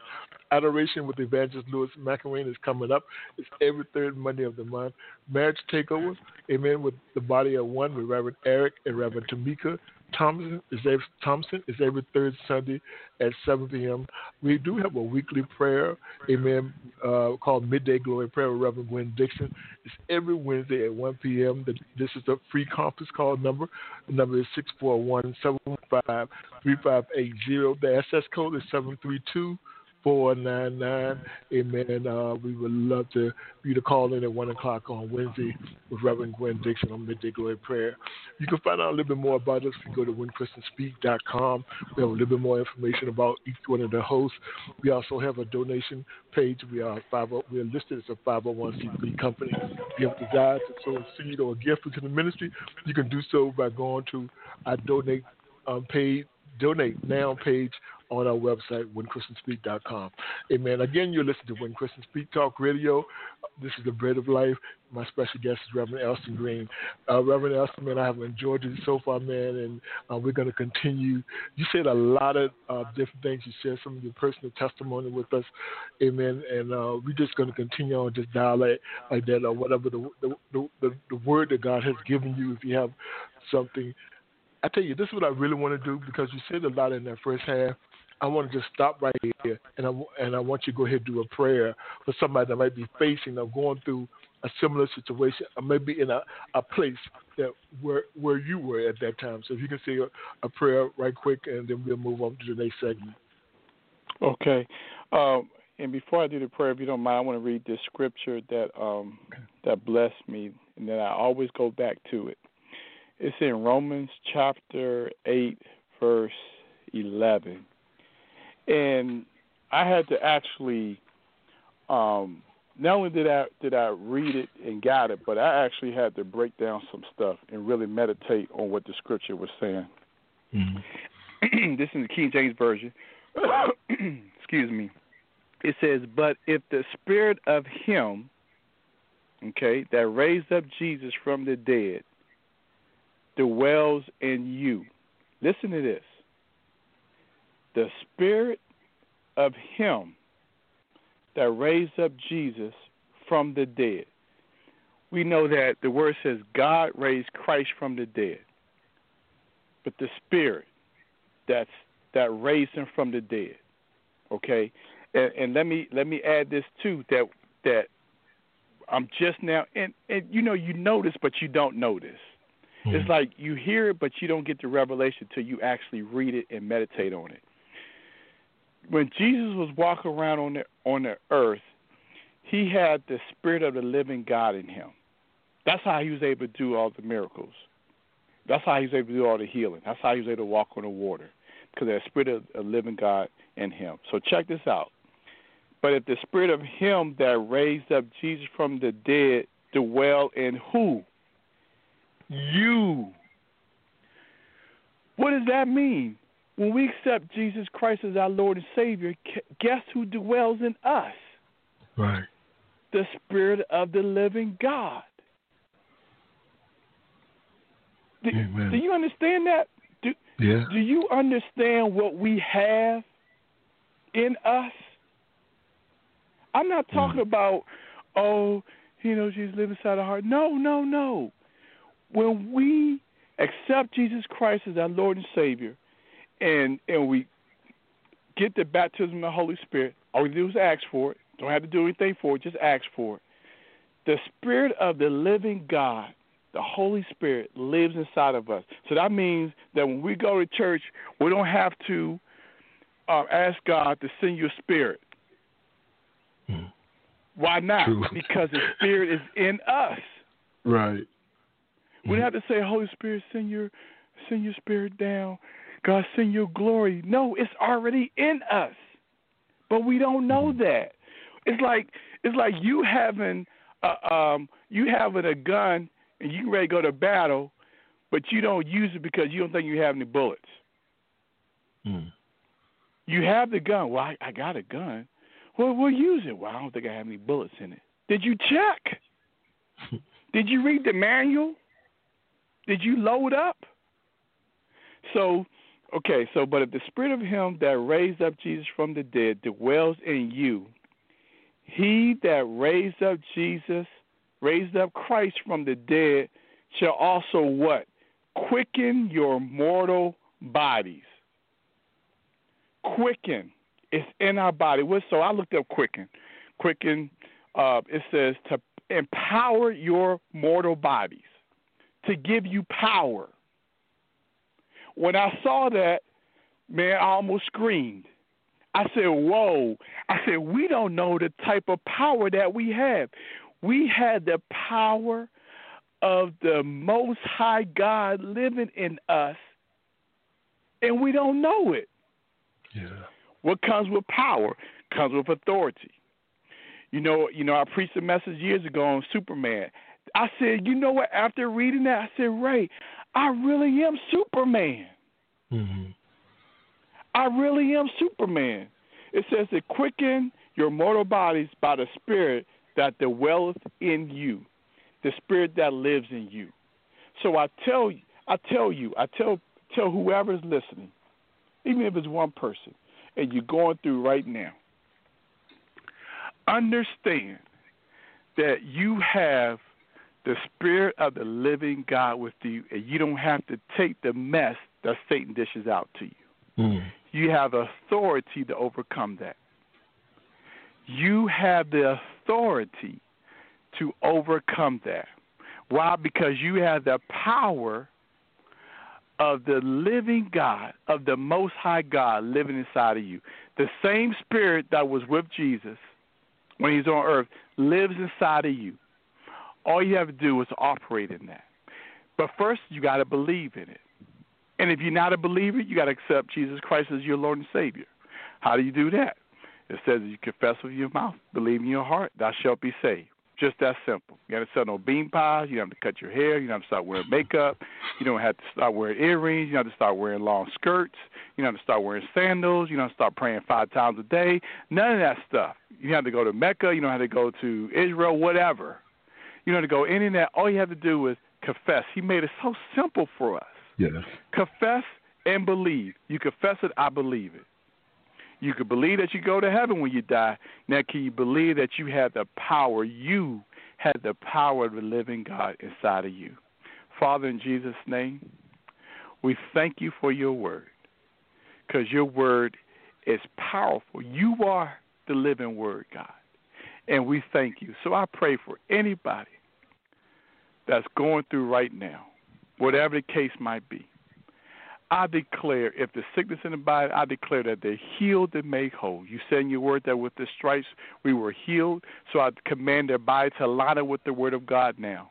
Adoration with Evangelist Lewis McIlwain is coming up. It's every third Monday of the month. Marriage Takeover, amen, with the body of one with Reverend Eric and Reverend Temeka. Thompson is every, Thompson is every third Sunday at 7 p.m. We do have a weekly prayer, amen, uh, called Midday Glory Prayer with Reverend Gwen Dixon. It's every Wednesday at 1 p.m. This is the free conference call number. The number is 641 715 3580. The SS code is 732- 499. Amen. Uh, we would love to you to call in at 1 o'clock on Wednesday with Reverend Gwen Dixon on Midday Glory Prayer. You can find out a little bit more about us if you go to whenchristianspeak.com. We have a little bit more information about each one of the hosts. We also have a donation page. We are five, we are listed as a 501c3 company. If you have desire to sow a seed or a gift into the ministry, you can do so by going to our donate um, page, donate now page on our website, whenchristianspeak.com. Amen. Again, you're listening to When Christians Speak Talk Radio. This is the Bread of Life. My special guest is Reverend Elston Green. Uh, Reverend Elston, man, I have enjoyed it so far, man, and uh, we're going to continue. You said a lot of uh, different things. You shared some of your personal testimony with us. Amen. And uh, we're just going to continue on just dialect like that or whatever the, the, the, the, the word that God has given you. If you have something I tell you, this is what I really want to do because you said a lot in that first half. I want to just stop right here, and I and I want you to go ahead and do a prayer for somebody that might be facing or going through a similar situation, or maybe in a, a place that where where you were at that time. So if you can say a, a prayer right quick, and then we'll move on to the next segment. Okay. Um, and before I do the prayer, if you don't mind, I want to read this scripture that um, that blessed me, and that I always go back to it. It's in Romans chapter eight, verse eleven and I had to actually um not only did I did I read it and got it, but I actually had to break down some stuff and really meditate on what the scripture was saying. Mm-hmm. this is the King James version. Excuse me. It says, "But if the spirit of him okay, that raised up Jesus from the dead dwells in you. Listen to this. The spirit of him that raised up Jesus from the dead. We know that the word says God raised Christ from the dead. But the spirit that's that raised him from the dead. Okay? And, and let me let me add this too that that I'm just now and and you know you notice but you don't notice. Mm-hmm. It's like you hear it but you don't get the revelation till you actually read it and meditate on it. When Jesus was walking around on the on the earth, he had the spirit of the living God in him. That's how he was able to do all the miracles. That's how he was able to do all the healing. That's how he was able to walk on the water because the spirit of the living God in him. So check this out. But if the spirit of him that raised up Jesus from the dead dwell in who? You. What does that mean? When we accept Jesus Christ as our Lord and Savior, guess who dwells in us? Right. The Spirit of the living God. Do, Amen. do you understand that? Do, yeah. do you understand what we have in us? I'm not talking mm. about, oh, you know, Jesus lives inside our heart. No, no, no. When we accept Jesus Christ as our Lord and Savior, and and we get the baptism of the Holy Spirit, all we do is ask for it. Don't have to do anything for it. Just ask for it. The Spirit of the living God, the Holy Spirit, lives inside of us. So that means that when we go to church, we don't have to uh, ask God to send you a spirit. Hmm. Why not? True. Because the Spirit is in us. Right. We don't have to say, Holy Spirit, send your send your spirit down. God, send your glory. No, it's already in us. But we don't know that. It's like it's like you having uh, um you having a gun and you ready to go to battle, but you don't use it because you don't think you have any bullets. Mm. You have the gun. Well, I, I got a gun. Well, we'll use it. Well, I don't think I have any bullets in it. Did you check? Did you read the manual? Did you load up? So, okay, so but if the spirit of him that raised up Jesus from the dead dwells in you, he that raised up Jesus, raised up Christ from the dead, shall also what? Quicken your mortal bodies. Quicken. It's in our body. So I looked up quicken. Quicken, uh, it says to empower your mortal bodies, to give you power. When I saw that, man, I almost screamed. I said, Whoa. I said, We don't know the type of power that we have. We had the power of the Most High God living in us, and we don't know it. Yeah. What comes with power comes with authority. You know, you know, I preached a message years ago on Superman. I said, you know what? After reading that, I said, Ray, I really am Superman. Mm-hmm. I really am Superman. It says to quicken your mortal bodies by the Spirit that dwelleth in you, the Spirit that lives in you. So I tell you, I tell you, I tell tell whoever's listening, even if it's one person, and you're going through right now, understand that you have the Spirit of the living God with you, and you don't have to take the mess that Satan dishes out to you. Mm. You have authority to overcome that. You have the authority to overcome that. Why? Because you have the power of the living God, of the Most High God living inside of you. The same Spirit that was with Jesus when he's on earth lives inside of you. All you have to do is operate in that. But first, you got to believe in it. And if you're not a believer, you got to accept Jesus Christ as your Lord and Savior. How do you do that? It says you confess with your mouth, believe in your heart, thou shalt be saved. Just that simple. You don't have to sell no bean pies. You don't have to cut your hair. You don't have to start wearing makeup. You don't have to start wearing earrings. You don't have to start wearing long skirts. You don't have to start wearing sandals. You don't have to start praying five times a day. None of that stuff. You don't have to go to Mecca. You don't have to go to Israel, whatever. You know, to go in and out, all you have to do is confess. He made it so simple for us. Yes. Confess and believe. You confess it, I believe it. You can believe that you go to heaven when you die. Now, can you believe that you have the power? You have the power of the living God inside of you. Father, in Jesus' name, we thank you for your word because your word is powerful. You are the living word, God. And we thank you. So I pray for anybody that's going through right now, whatever the case might be. I declare, if the sickness in the body, I declare that they're healed and made whole. You said in your word that with the stripes we were healed, so I command their body to line up with the word of God now.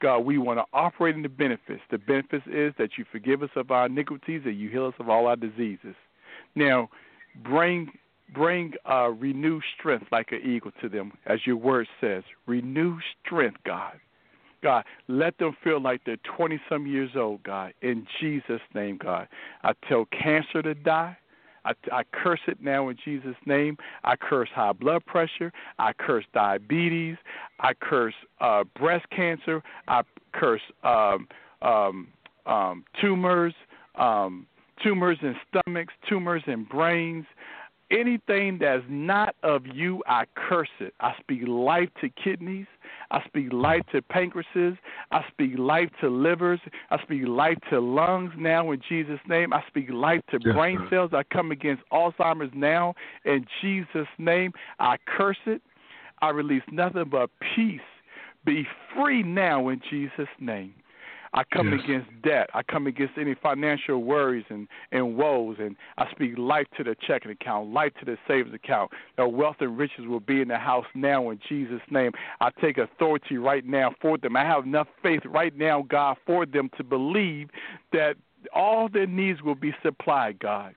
God, we want to operate in the benefits. The benefits is that you forgive us of our iniquities and you heal us of all our diseases. Now, bring bring uh, renew strength like an eagle to them, as your word says. Renew strength, God. God, let them feel like they're 20 some years old, God. In Jesus' name, God. I tell cancer to die. I, I curse it now in Jesus' name. I curse high blood pressure. I curse diabetes. I curse uh, breast cancer. I curse um, um, um, tumors, um, tumors in stomachs, tumors in brains. Anything that's not of you, I curse it. I speak life to kidneys. I speak life to pancreases. I speak life to livers. I speak life to lungs now in Jesus' name. I speak life to yes, brain sir. cells. I come against Alzheimer's now in Jesus' name. I curse it. I release nothing but peace. Be free now in Jesus' name. I come yes. against debt. I come against any financial worries and, and woes. And I speak life to the checking account, life to the savings account. The wealth and riches will be in the house now in Jesus' name. I take authority right now for them. I have enough faith right now, God, for them to believe that all their needs will be supplied, God.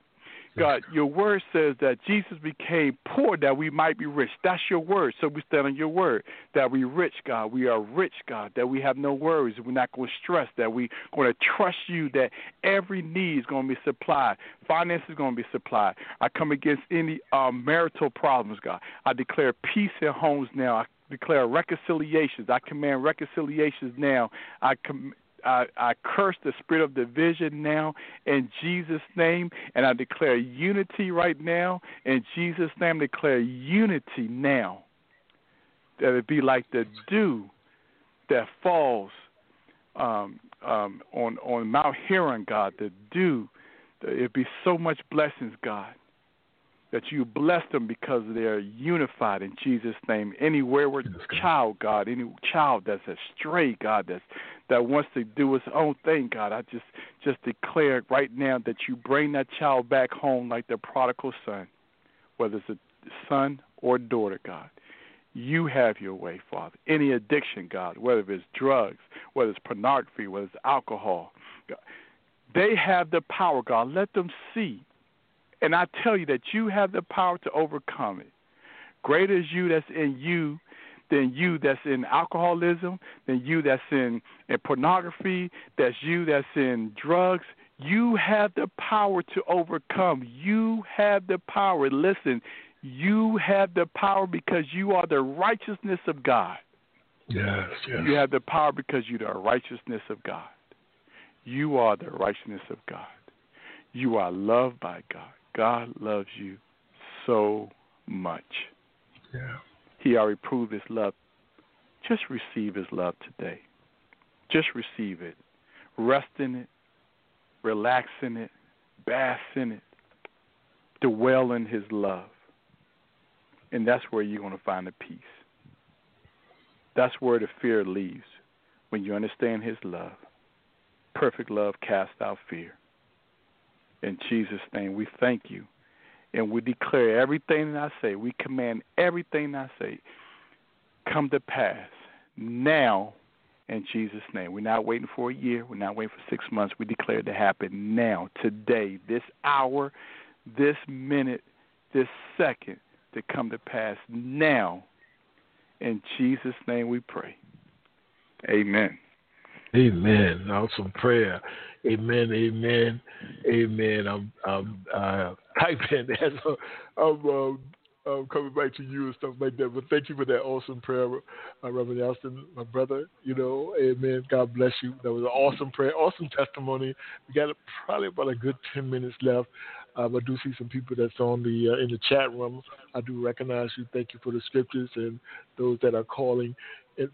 God, your word says that Jesus became poor that we might be rich. That's your word. So we stand on your word that we rich, God. We are rich, God, that we have no worries. We're not going to stress, that we're going to trust you that every need is going to be supplied. Finance is going to be supplied. I come against any um, marital problems, God. I declare peace in homes now. I declare reconciliations. I command reconciliations now. I com- I, I curse the spirit of division now in Jesus' name, and I declare unity right now in Jesus' name. I declare unity now. That it be like the dew that falls um, um, on on Mount Hermon, God. The dew, it be so much blessings, God that you bless them because they're unified in Jesus' name. Any wayward child, God, any child that's astray, God, that's that wants to do its own thing, God, I just just declare right now that you bring that child back home like the prodigal son, whether it's a son or daughter, God. You have your way, Father. Any addiction, God, whether it's drugs, whether it's pornography, whether it's alcohol, God, they have the power, God. Let them see and I tell you that you have the power to overcome it. Greater is you that's in you than you that's in alcoholism, than you that's in, in pornography, that's you that's in drugs. You have the power to overcome. You have the power. Listen, you have the power because you are the righteousness of God. Yes, yes. You have the power because you are the righteousness of God. You are the righteousness of God. You are loved by God. God loves you so much. Yeah. He already proved his love. Just receive his love today. Just receive it. Rest in it. Relax in it. Bask in it. Dwell in his love. And that's where you're going to find the peace. That's where the fear leaves when you understand his love. Perfect love casts out fear. In Jesus' name, we thank you. And we declare everything that I say, we command everything that I say come to pass now in Jesus' name. We're not waiting for a year. We're not waiting for six months. We declare it to happen now, today, this hour, this minute, this second to come to pass now. In Jesus' name we pray. Amen. Amen. Awesome prayer. Amen. Amen. Amen. I'm, I'm uh, typing as I'm uh, um, coming back to you and stuff like that. But thank you for that awesome prayer, uh, Reverend Elston, my brother. You know, amen. God bless you. That was an awesome prayer, awesome testimony. We got probably about a good 10 minutes left. Um, I do see some people that's on the uh, in the chat room. I do recognize you. Thank you for the scriptures and those that are calling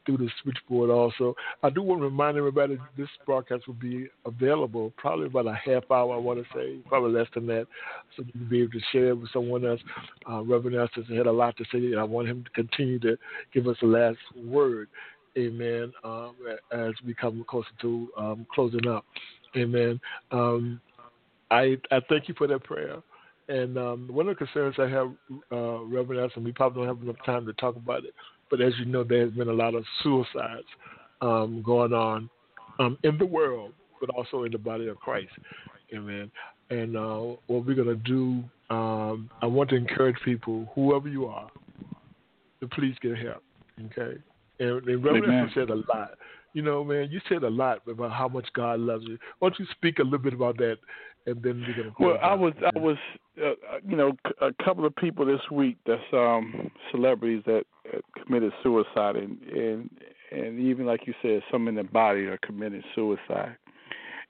through the switchboard also. I do want to remind everybody this broadcast will be available probably about a half hour, I want to say, probably less than that, so you can be able to share it with someone else. Uh, Reverend Estes had a lot to say, and I want him to continue to give us the last word. Amen. Um, as we come closer to um, closing up. Amen. Um, I, I thank you for that prayer. And um, one of the concerns I have, uh, Reverend and we probably don't have enough time to talk about it, but as you know, there has been a lot of suicides um, going on um, in the world, but also in the body of Christ. Amen. And uh, what we're going to do, um, I want to encourage people, whoever you are, to please get help. Okay. And, and Reverend said a lot. You know, man, you said a lot about how much God loves you. Why don't you speak a little bit about that, and then we're gonna. Well, I was, I was, uh, you know, a couple of people this week that's um celebrities that committed suicide, and and and even like you said, some in the body are committing suicide.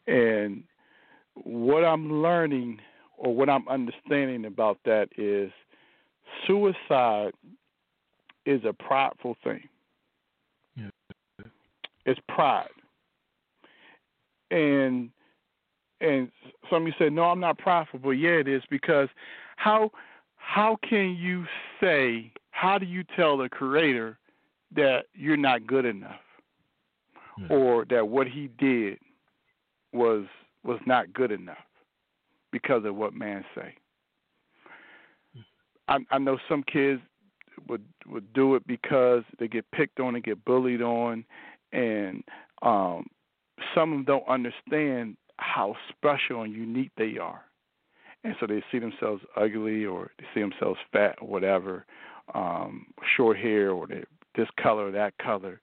And what I'm learning or what I'm understanding about that is suicide is a prideful thing. Yeah. It's pride. And and some of you say, No, I'm not prideful, but yeah it is because how how can you say how do you tell the creator that you're not good enough? Mm-hmm. or that what he did was was not good enough because of what man say? I, I know some kids would would do it because they get picked on and get bullied on and um some of them don't understand how special and unique they are. And so they see themselves ugly or they see themselves fat or whatever um, short hair or this color or that color.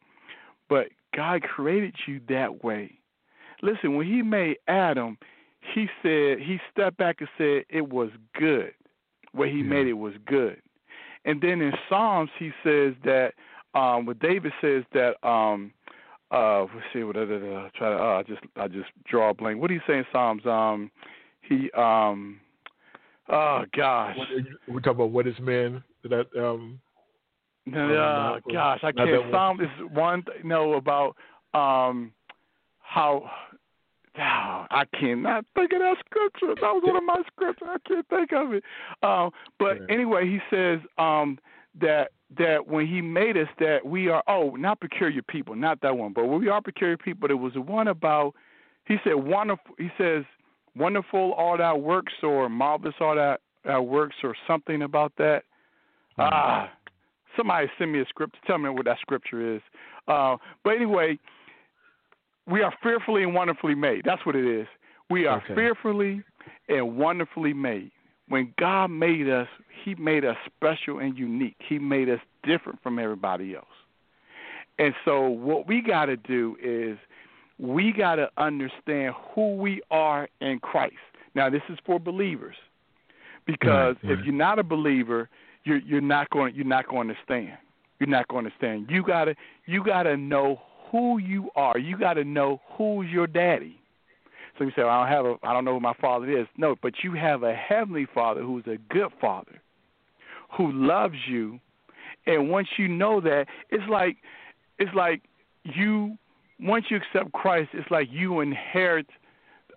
But God created you that way. Listen, when He made Adam, He said He stepped back and said it was good. What He yeah. made it was good. And then in Psalms, He says that um, what David says that um, uh, let's see what I uh, try to uh, I just I just draw a blank. What do you say in Psalms? Um, he um, oh gosh, we talk about what is man that um uh, gosh, I can't. Psalm is one th- know about um how. Oh, I cannot think of that scripture. That was one of my scriptures. I can't think of it. Um, but yeah. anyway, he says um, that that when he made us, that we are oh, not peculiar people, not that one, but we are peculiar people. It was the one about. He said wonderful. He says wonderful all that works or marvelous all that, that works or something about that. Ah, somebody send me a script. Tell me what that scripture is. Uh, but anyway, we are fearfully and wonderfully made. That's what it is. We are okay. fearfully and wonderfully made. When God made us, He made us special and unique. He made us different from everybody else. And so, what we got to do is we got to understand who we are in Christ. Now, this is for believers because right, right. if you're not a believer, you're you're not going you're not going to stand. You're not going to stand. You gotta you gotta know who you are. You gotta know who's your daddy. So you say, well, I don't have a I don't know who my father is. No, but you have a heavenly father who's a good father, who loves you, and once you know that, it's like it's like you once you accept Christ, it's like you inherit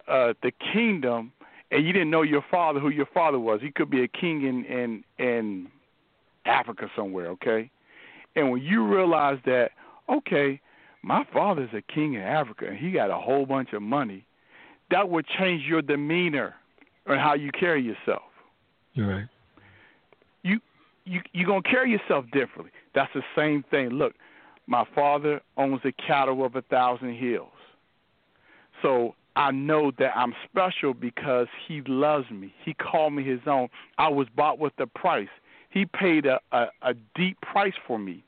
uh, the kingdom, and you didn't know your father who your father was. He could be a king in in in Africa somewhere, okay? And when you realize that, okay, my father's a king in Africa and he got a whole bunch of money, that would change your demeanor and how you carry yourself. You're right. You you you're gonna carry yourself differently. That's the same thing. Look, my father owns the cattle of a thousand hills. So I know that I'm special because he loves me. He called me his own. I was bought with a price. He paid a, a, a deep price for me.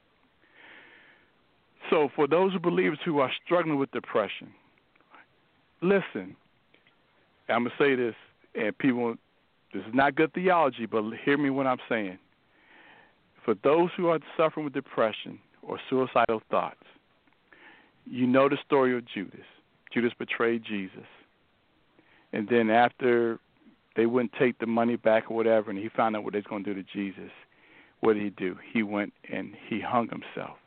So, for those believers who are struggling with depression, listen. I'm gonna say this, and people, this is not good theology, but hear me when I'm saying. For those who are suffering with depression or suicidal thoughts, you know the story of Judas. Judas betrayed Jesus. And then after they wouldn't take the money back or whatever, and he found out what they was going to do to Jesus, what did he do? He went and he hung himself.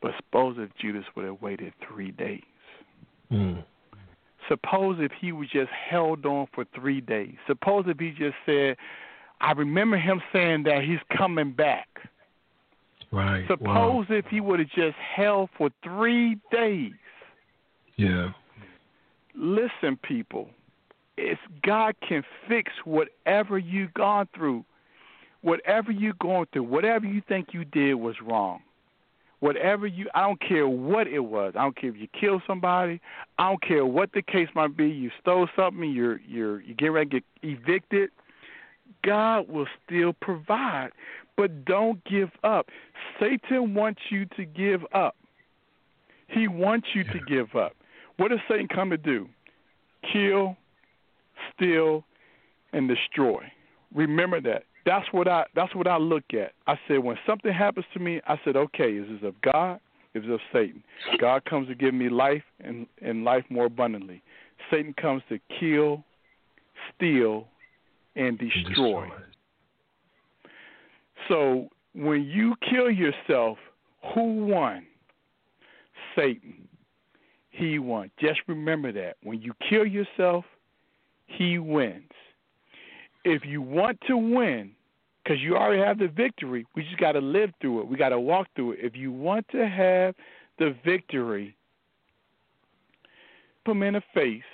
But suppose if Judas would have waited three days. Mm. Suppose if he was just held on for three days. Suppose if he just said, I remember him saying that he's coming back. Right. Suppose wow. if he would have just held for three days. Yeah. Listen, people, it's God can fix whatever you've gone through, whatever you're going through, whatever you think you did was wrong. Whatever you, I don't care what it was. I don't care if you killed somebody. I don't care what the case might be. You stole something. You're you're you get ready to get evicted. God will still provide, but don't give up. Satan wants you to give up. He wants you yeah. to give up. What does Satan come to do? Kill, steal, and destroy. Remember that. That's what I that's what I look at. I said when something happens to me, I said, okay, is this of God? Is this of Satan? God comes to give me life and, and life more abundantly. Satan comes to kill, steal, and destroy. So when you kill yourself, who won? Satan. He won. Just remember that. When you kill yourself, he wins. If you want to win, because you already have the victory, we just got to live through it. We got to walk through it. If you want to have the victory, put him in the face,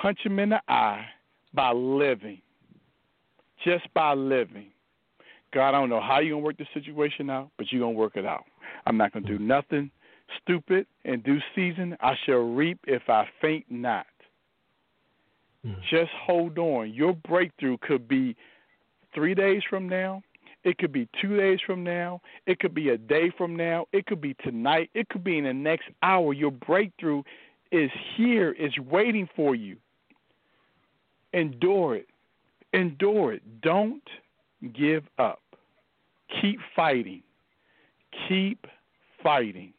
punch him in the eye by living. Just by living. God, I don't know how you're going to work this situation out, but you're going to work it out. I'm not going to do nothing stupid in due season. I shall reap if I faint not. Mm. Just hold on. Your breakthrough could be three days from now. It could be two days from now. It could be a day from now. It could be tonight. It could be in the next hour. Your breakthrough is here, is waiting for you. Endure it. Endure it. Don't give up. Keep fighting. Keep fighting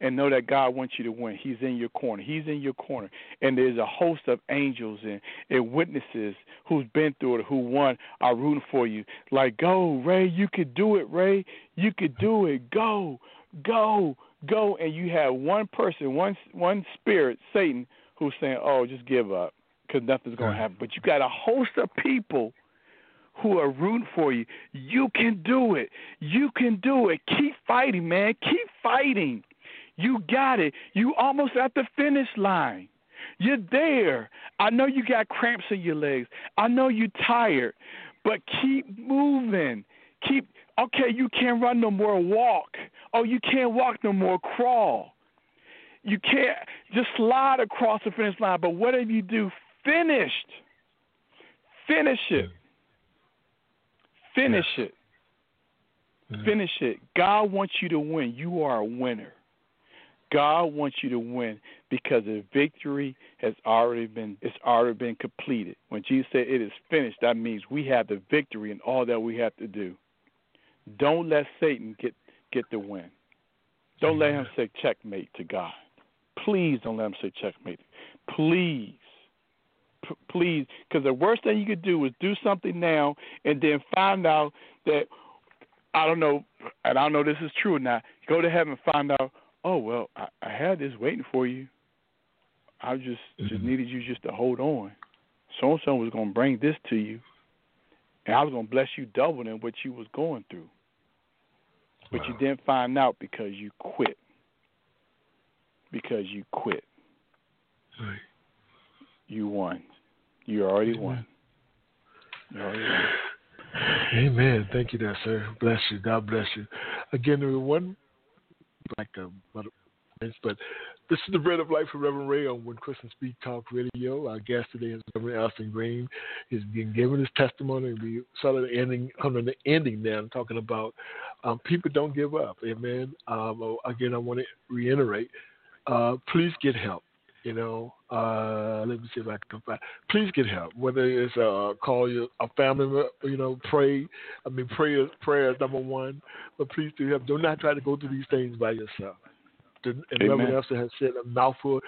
and know that God wants you to win. He's in your corner. He's in your corner. And there's a host of angels and, and witnesses who's been through it, who won, are rooting for you. Like, go, Ray, you could do it, Ray. You could do it. Go, go, go. And you have one person, one one spirit, Satan, who's saying, oh, just give up because nothing's going to happen. But you got a host of people who are rooting for you. You can do it. You can do it. Keep fighting, man. Keep fighting. You got it. You almost at the finish line. You're there. I know you got cramps in your legs. I know you're tired, but keep moving. Keep okay, you can't run no more, walk. Oh, you can't walk no more, crawl. You can't just slide across the finish line, but whatever you do, finished. Finish it. Finish it. Finish it. God wants you to win. You are a winner. God wants you to win because the victory has already been it's already been completed. When Jesus said it is finished, that means we have the victory in all that we have to do. Don't let Satan get get the win. Don't let him say checkmate to God. Please don't let him say checkmate. Please. P- please, because the worst thing you could do is do something now and then find out that I don't know, and I don't know this is true or not. Go to heaven and find out oh well, I, I had this waiting for you. I just mm-hmm. just needed you just to hold on. So and so was gonna bring this to you, and I was gonna bless you double than what you was going through. But wow. you didn't find out because you quit. Because you quit. Right. You won. You already won. You already won. Amen. Thank you, there, sir. Bless you. God bless you. Again, one like a but this is the bread of life for Reverend Ray on When Christians Speak Talk Radio. Our guest today is Reverend Elston Green. He's been giving his testimony. We started ending coming the ending now, talking about um, people don't give up. Amen. Um, again, I want to reiterate: uh, please get help. You know, uh, let me see if I can find. Please get help. Whether it's uh, call your a family, you know, pray. I mean, prayer prayer is number one. But please do help. Do not try to go through these things by yourself. And Reverend Elston has said a mouthful.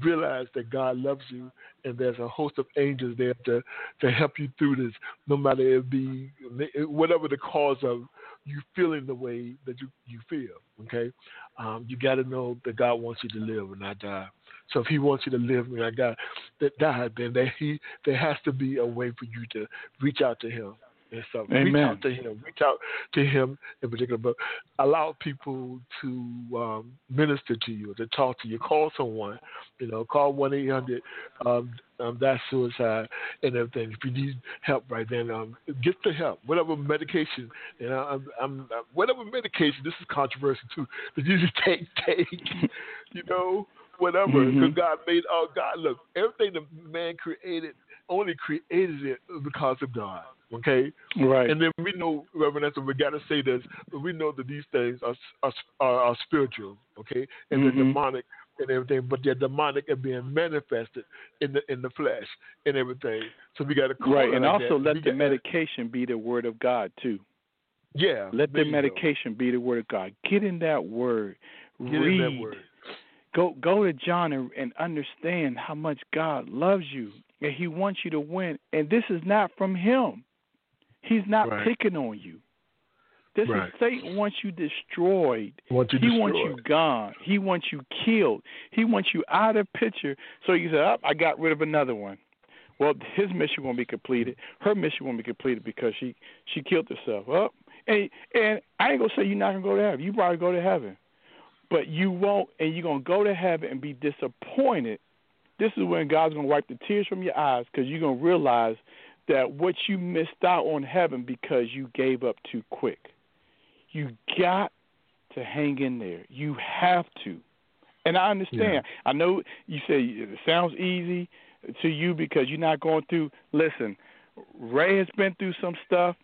Realize that God loves you, and there's a host of angels there to to help you through this. No matter it be whatever the cause of you feeling the way that you you feel. Okay, um, you got to know that God wants you to live and not die. So if He wants you to live not die, that die, then that He there has to be a way for you to reach out to Him and stuff. Amen. Reach out to Him. Reach out to Him in particular, but allow people to um, minister to you, to talk to you. Call someone. You know, call one eight hundred. Um, um, that's suicide and everything. If you need help right then, um, get the help. Whatever medication, you know, I'm, I'm, I'm whatever medication. This is controversial too. That you just take, take. you know, whatever. Because mm-hmm. God made all. God look everything the man created only created it because of God. Okay, right. And then we know, Reverend, we got to say this, but we know that these things are are, are, are spiritual. Okay, and mm-hmm. they're demonic and everything, but they're demonic and being manifested in the in the flesh and everything. So we got to right, and like also that. let we the got, medication be the word of God too. Yeah, let the medication be the word of God. Get in that word. Get Read. In that word. Go go to John and, and understand how much God loves you and He wants you to win. And this is not from Him. He's not right. picking on you. This right. is Satan wants you destroyed. Want you he destroyed. wants you gone. He wants you killed. He wants you out of picture. So you say, oh, I got rid of another one. Well, his mission won't be completed. Her mission won't be completed because she she killed herself. Well, and and I ain't gonna say you're not gonna go to heaven. You probably go to heaven, but you won't, and you're gonna go to heaven and be disappointed. This is when God's gonna wipe the tears from your eyes because you're gonna realize that what you missed out on heaven because you gave up too quick. You got to hang in there. You have to. And I understand. Yeah. I know you say it sounds easy to you because you're not going through. Listen, Ray has been through some stuff.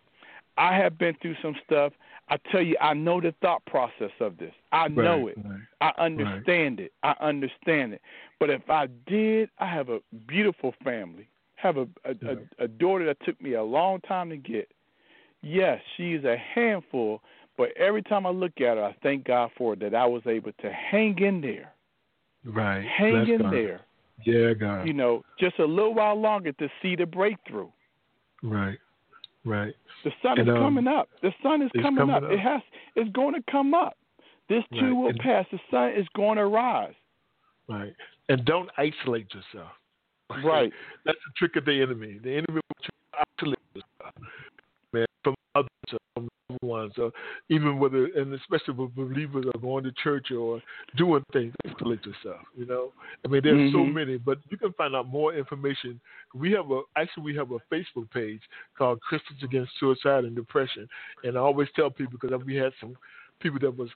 I have been through some stuff. I tell you, I know the thought process of this. I know right, it. Right, I understand right. it. I understand it. But if I did, I have a beautiful family have a a, a a daughter that took me a long time to get. Yes, she is a handful, but every time I look at her, I thank God for it, that I was able to hang in there. Right. Hang Bless in God. there. Yeah, God. You know, just a little while longer to see the breakthrough. Right. Right. The sun And, is um, coming up. The sun is coming, coming up. up. It has. It's going to come up. This too Right. will And- pass. The sun is going to rise. Right. And don't isolate yourself. Right. That's the trick of the enemy. The enemy to isolate yourself, man, from others, from loved ones, or even whether, and especially with believers are going to church or doing things, isolate yourself. You know, I mean, there's so Mhm. many, but you can find out more information. We have a actually we have a Facebook page called Christians Against Suicide and Depression, and I always tell people because we had some people that was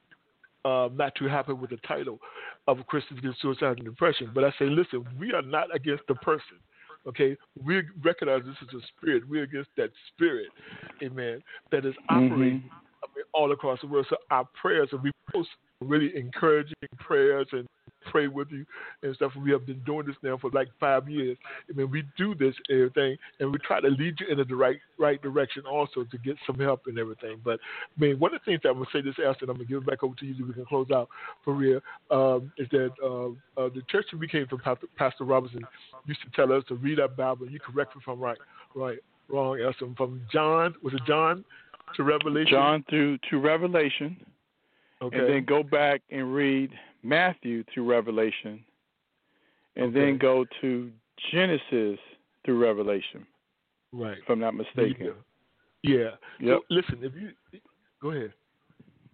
uh, not too happy with the title of Christians Against Suicide and Depression. But I say, listen, we are not against the person. Okay, we recognize this is a spirit. We're against that spirit, amen, that is operating Mhm. I mean, all across the world. So our prayers, and we post really encouraging prayers and pray with you and stuff. We have been doing this now for like five years. I mean, we do this and everything, and we try to lead you in the right right direction also to get some help and everything. But I mean, one of the things that I'm gonna say this after, and I'm gonna give it back over to you so we can close out for real, um, is that uh, uh, the church that we came from, Pastor, Pastor Robinson, used to tell us to read our Bible. You correct me if I'm right, right, wrong. Elston, from John was it John to Revelation? John through to Revelation. Okay. and then go back and read Matthew through Revelation, and Okay. then go to Genesis through Revelation, right. if I'm not mistaken. Yeah. Yep. So listen, if you go ahead.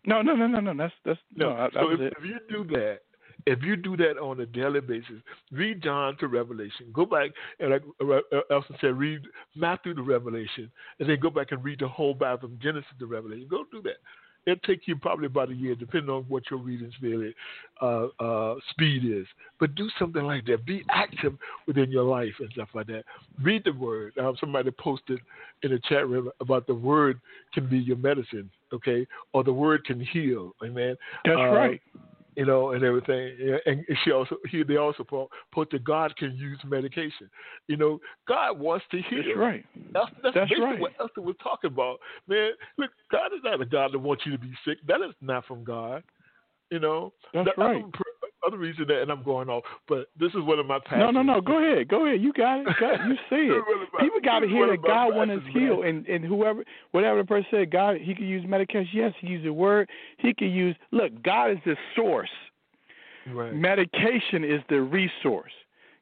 No, no, no, no, no. That's that's no. No. that so if, if you do that, if you do that on a daily basis, read John to Revelation. Go back and like uh, Elston said, read Matthew to Revelation, and then go back and read the whole Bible from Genesis to Revelation. Go do that. It'll take you probably about a year, depending on what your reading speed, uh, uh, speed is. But do something like that. Be active within your life and stuff like that. Read the Word. Um, somebody posted in the chat room about the Word can be your medicine, okay, or the Word can heal. Amen. That's Uh, right. You know, and everything. And she also he they also put, put that God can use medication. You know, God wants to heal. That's right. That's, that's, that's basically right. what Esther was talking about. Man, look, God is not a God that wants you to be sick. That is not from God. You know, that's the right. Other, reason that, and I'm going off, but this is one of my passions. No, no, no. Go ahead. Go ahead. You got it. Got, you see it. People got to hear that God wants us healed, and and whoever, whatever the person said, God, He could use medication. Yes, He used the word. He could use. Look, God is the source. Right. Medication is the resource.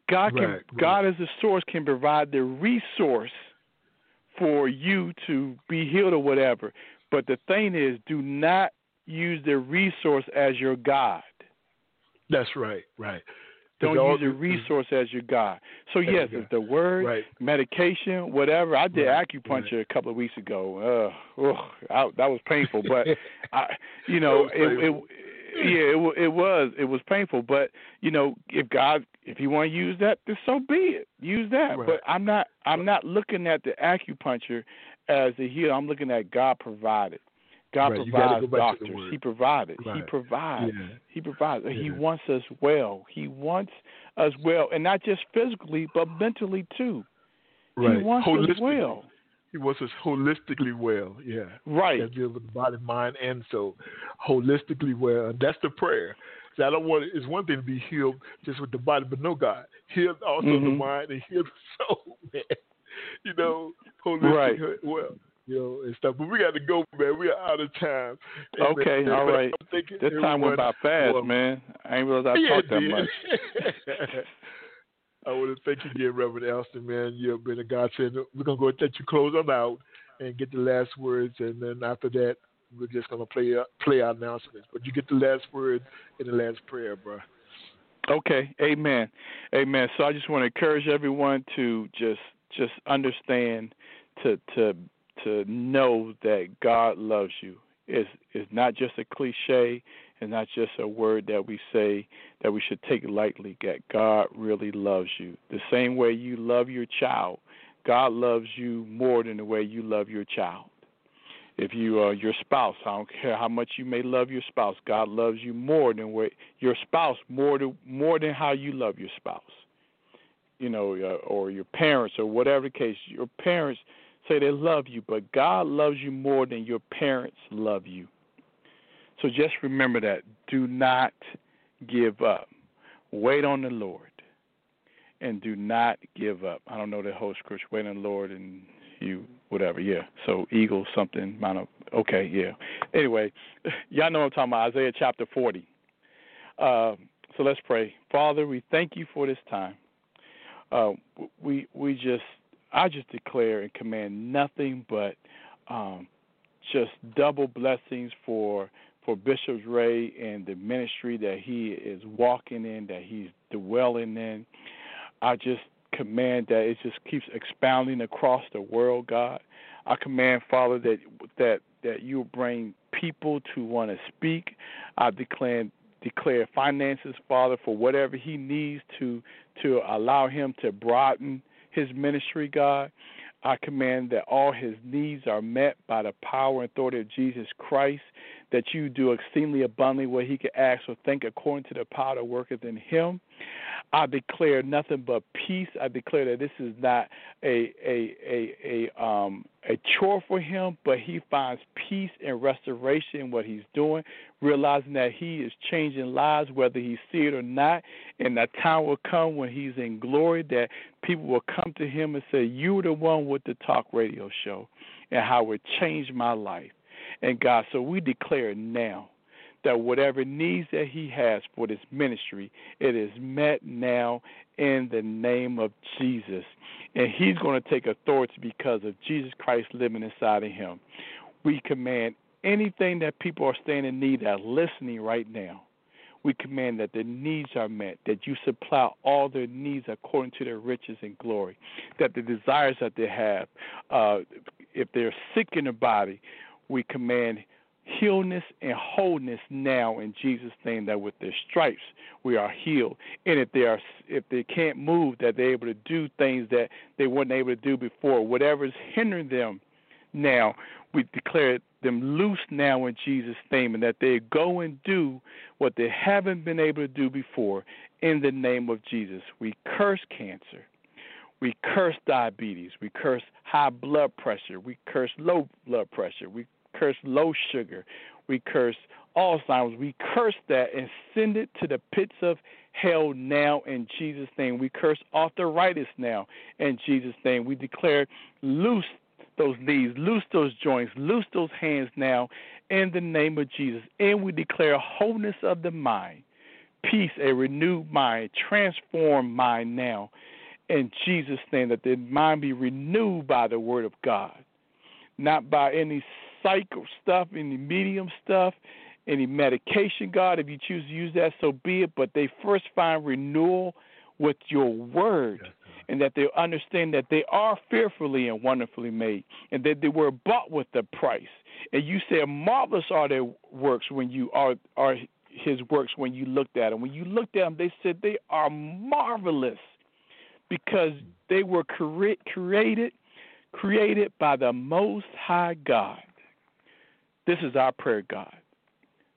God can. Right, right. God as the source can provide the resource for you to be healed or whatever. But the thing is, do not use the resource as your God. That's right, right. Don't all, use a resource as your God. So yes, it's the word, right. medication, whatever. I did right. acupuncture right. a couple of weeks ago. Uh, ugh, I, that was painful, but I, you know, it, it, yeah, it, it was it was painful. But you know, if God, if you want to use that, then so be it. Use that. But I'm not I'm not looking at the acupuncture as the healer. I'm looking at God provided. God right. provides doctors. He provided. Right. He provides. Yeah. He provides. Yeah. He wants us well. He wants us well, and not just physically, but mentally too. Right. He wants us well. He wants us holistically well. Yeah. Right. That deals with the body, mind, and soul. Holistically well, and that's the prayer. So I don't want. It's one thing to be healed just with the body, but no God. Heal also mm-hmm. the mind and heal the soul, man. You know, holistic right. well you know, and stuff. But we got to go, man. We are out of time. And okay, man, all right. This time went by fast, well, man. I ain't realize I yeah, talked that much. I want to thank you again, Reverend Elston, man. You've been a godsend. We're gonna go and let you close on out and get the last words, and then after that, we're just gonna play uh, play our announcements. But you get the last words in the last prayer, bro. Okay, amen, amen. So I just want to encourage everyone to just just understand to to to know that God loves you. It's, it's not just a cliche. It's not just a word that we say that we should take lightly. That God really loves you. The same way you love your child, God loves you more than the way you love your child. If you are your spouse, I don't care how much you may love your spouse, God loves you more than way your spouse more than more than how you love your spouse. You know, uh, or your parents, or whatever the case. Your parents say they love you, but God loves you more than your parents love you. So just remember that. Do not give up. Wait on the Lord. And do not give up. I don't know the whole scripture. Wait on the Lord and you whatever, yeah. So eagle something, Mount of, okay, yeah. Anyway, y'all know I'm talking about. Isaiah chapter forty. Uh, so let's pray. Father, we thank you for this time. Uh, we we just I just declare and command nothing but um, just double blessings for for Bishop Ray and the ministry that he is walking in, that he's dwelling in. I just command that it just keeps expounding across the world, God. I command, Father, that that that you bring people to want to speak. I declare declare finances, Father, for whatever he needs to to allow him to broaden his ministry, God. I command that all his needs are met by the power and authority of Jesus Christ, that you do exceedingly abundantly what he can ask or think according to the power that worketh in him. I declare nothing but peace. I declare that this is not a a a a um a chore for him, but he finds peace and restoration in what he's doing, realizing that he is changing lives whether he see it or not. And that time will come when he's in glory that people will come to him and say, "You were the one with the talk radio show, and how it changed my life." And God, so we declare now that whatever needs that he has for this ministry, it is met now in the name of Jesus. And he's going to take authority because of Jesus Christ living inside of him. We command anything that people are standing in need of listening right now. We command that their needs are met, that you supply all their needs according to their riches and glory, that the desires that they have, uh, if they're sick in the body, we command healness and wholeness now in Jesus' name that with their stripes we are healed. And if they are if they can't move, that they're able to do things that they weren't able to do before. Whatever is hindering them now, we declare them loose now in Jesus' name, and that they go and do what they haven't been able to do before in the name of Jesus. We curse cancer. We curse diabetes. We curse high blood pressure. We curse low blood pressure. We curse low sugar. We curse Alzheimer's. We curse that and send it to the pits of hell now in Jesus' name. We curse arthritis now in Jesus' name. We declare loose those knees, loose those joints, loose those hands now in the name of Jesus. And we declare wholeness of the mind, peace, a renewed mind, transformed mind now in Jesus' name, that the mind be renewed by the word of God, not by any psycho stuff, any medium stuff, any medication, God. If you choose to use that, so be it. But they first find renewal with your word. Yes, and that they understand that they are fearfully and wonderfully made, and that they were bought with the price. And you said, "Marvelous are their works when you are are His works when you looked at them. When you looked at them, they said they are marvelous because mm. they were cre- created created by the Most High God. This is our prayer, God.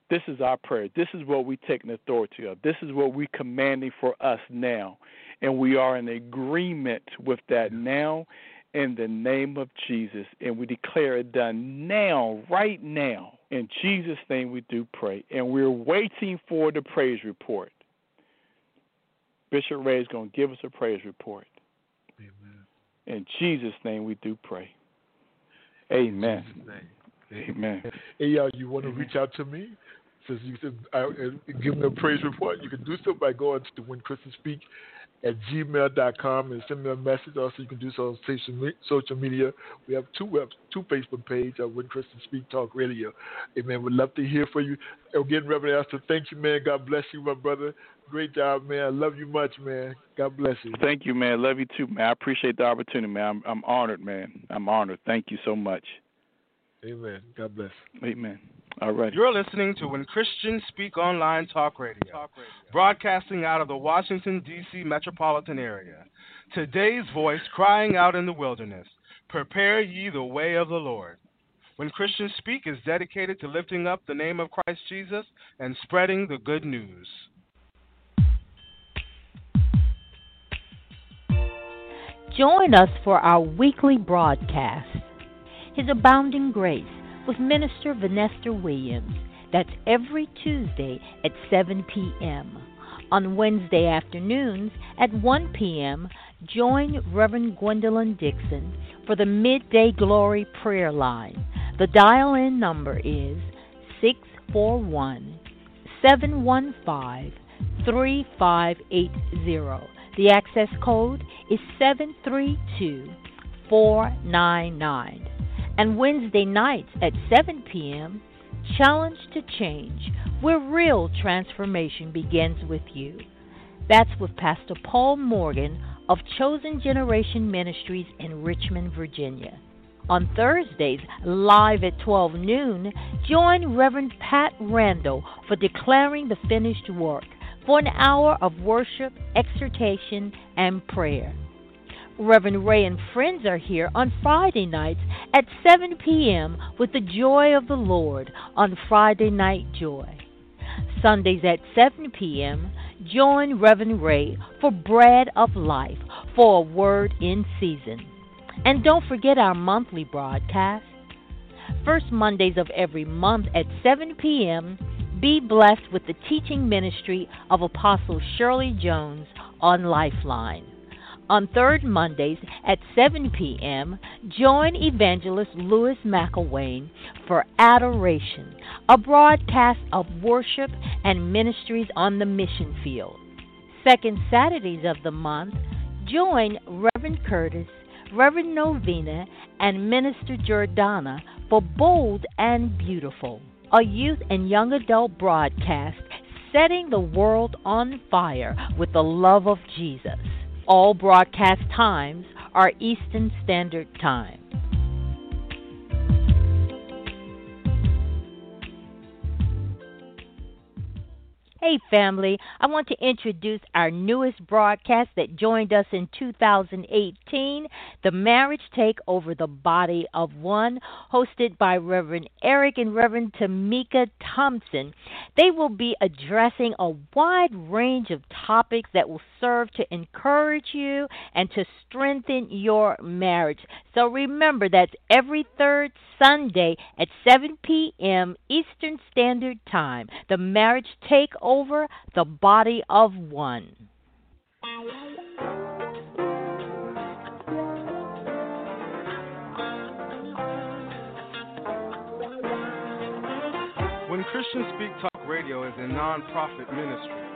This is our prayer. This is what we take an authority of. This is what we're commanding for us now. And we are in agreement with that now in the name of Jesus. And we declare it done now, right now. In Jesus' name we do pray. And we're waiting for the praise report. Bishop Ray is going to give us a praise report. Amen. In Jesus' name we do pray. Amen. Amen. Hey, y'all, you want to reach out to me? Since you said uh, give me a praise report, you can do so by going to When Christians Speak at gmail.com and send me a message. Also, you can do so on social media. We have two web, two Facebook pages uh, When Christians Speak Talk Radio. Amen. We'd love to hear from you. Again, Reverend Astor, thank you, man. God bless you, my brother. Great job, man. I love you much, man. God bless you. Thank you, man. Love you too, man. I appreciate the opportunity, man. I'm, I'm honored, man. I'm honored. Thank you so much. Amen. God bless. Amen. All right. You're listening to When Christians Speak Online Talk Radio, Talk Radio, broadcasting out of the Washington, D.C. metropolitan area. Today's voice crying out in the wilderness Prepare ye the way of the Lord. When Christians Speak is dedicated to lifting up the name of Christ Jesus and spreading the good news. Join us for our weekly broadcast, His Abounding Grace with Minister Vanester Williams. That's every Tuesday at 7 p.m. On Wednesday afternoons at 1 p.m., join Reverend Gwendolyn Dixon for the Midday Glory Prayer Line. The dial in number is 641 715 3580. The access code is 732 499 and Wednesday nights at 7 p.m. Challenge to Change, where real transformation begins with you. That's with Pastor Paul Morgan of Chosen Generation Ministries in Richmond, Virginia. On Thursdays, live at 12 noon, join Reverend Pat Randall for Declaring the Finished Work for an hour of worship, exhortation, and prayer. Reverend Ray and friends are here on Friday nights at 7 p.m. with the joy of the Lord on Friday Night Joy. Sundays at 7 p.m., join Reverend Ray for Bread of Life for a word in season. And don't forget our monthly broadcast. First Mondays of every month at 7 p.m., be blessed with the teaching ministry of Apostle Shirley Jones on Lifeline. On third Mondays at 7 p.m., join evangelist Lewis McIlwain for Adoration, a broadcast of worship and ministries on the mission field. Second Saturdays of the month, join Reverend Curtis, Reverend Novena, and Minister Jordana for Bold and Beautiful, a youth and young adult broadcast setting the world on fire with the love of Jesus. All broadcast times are Eastern Standard Time. Hey, family, I want to introduce our newest broadcast that joined us in 2018 The Marriage Takeover the Body of One, hosted by Reverend Eric and Reverend Temeka Thompson. They will be addressing a wide range of topics that will serve to encourage you and to strengthen your marriage. So remember, that's every third Sunday at 7 p.m. Eastern Standard Time. The Marriage Takeover over the body of one. When Christians Speak Talk Radio is a non-profit ministry,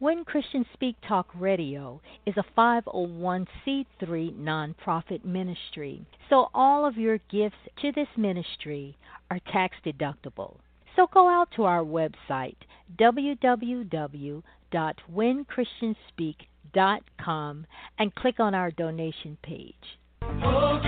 When Christians Speak Talk Radio is a 501c3 nonprofit ministry, so all of your gifts to this ministry are tax deductible. So go out to our website, www.whenchristianspeak.com, and click on our donation page. Oh,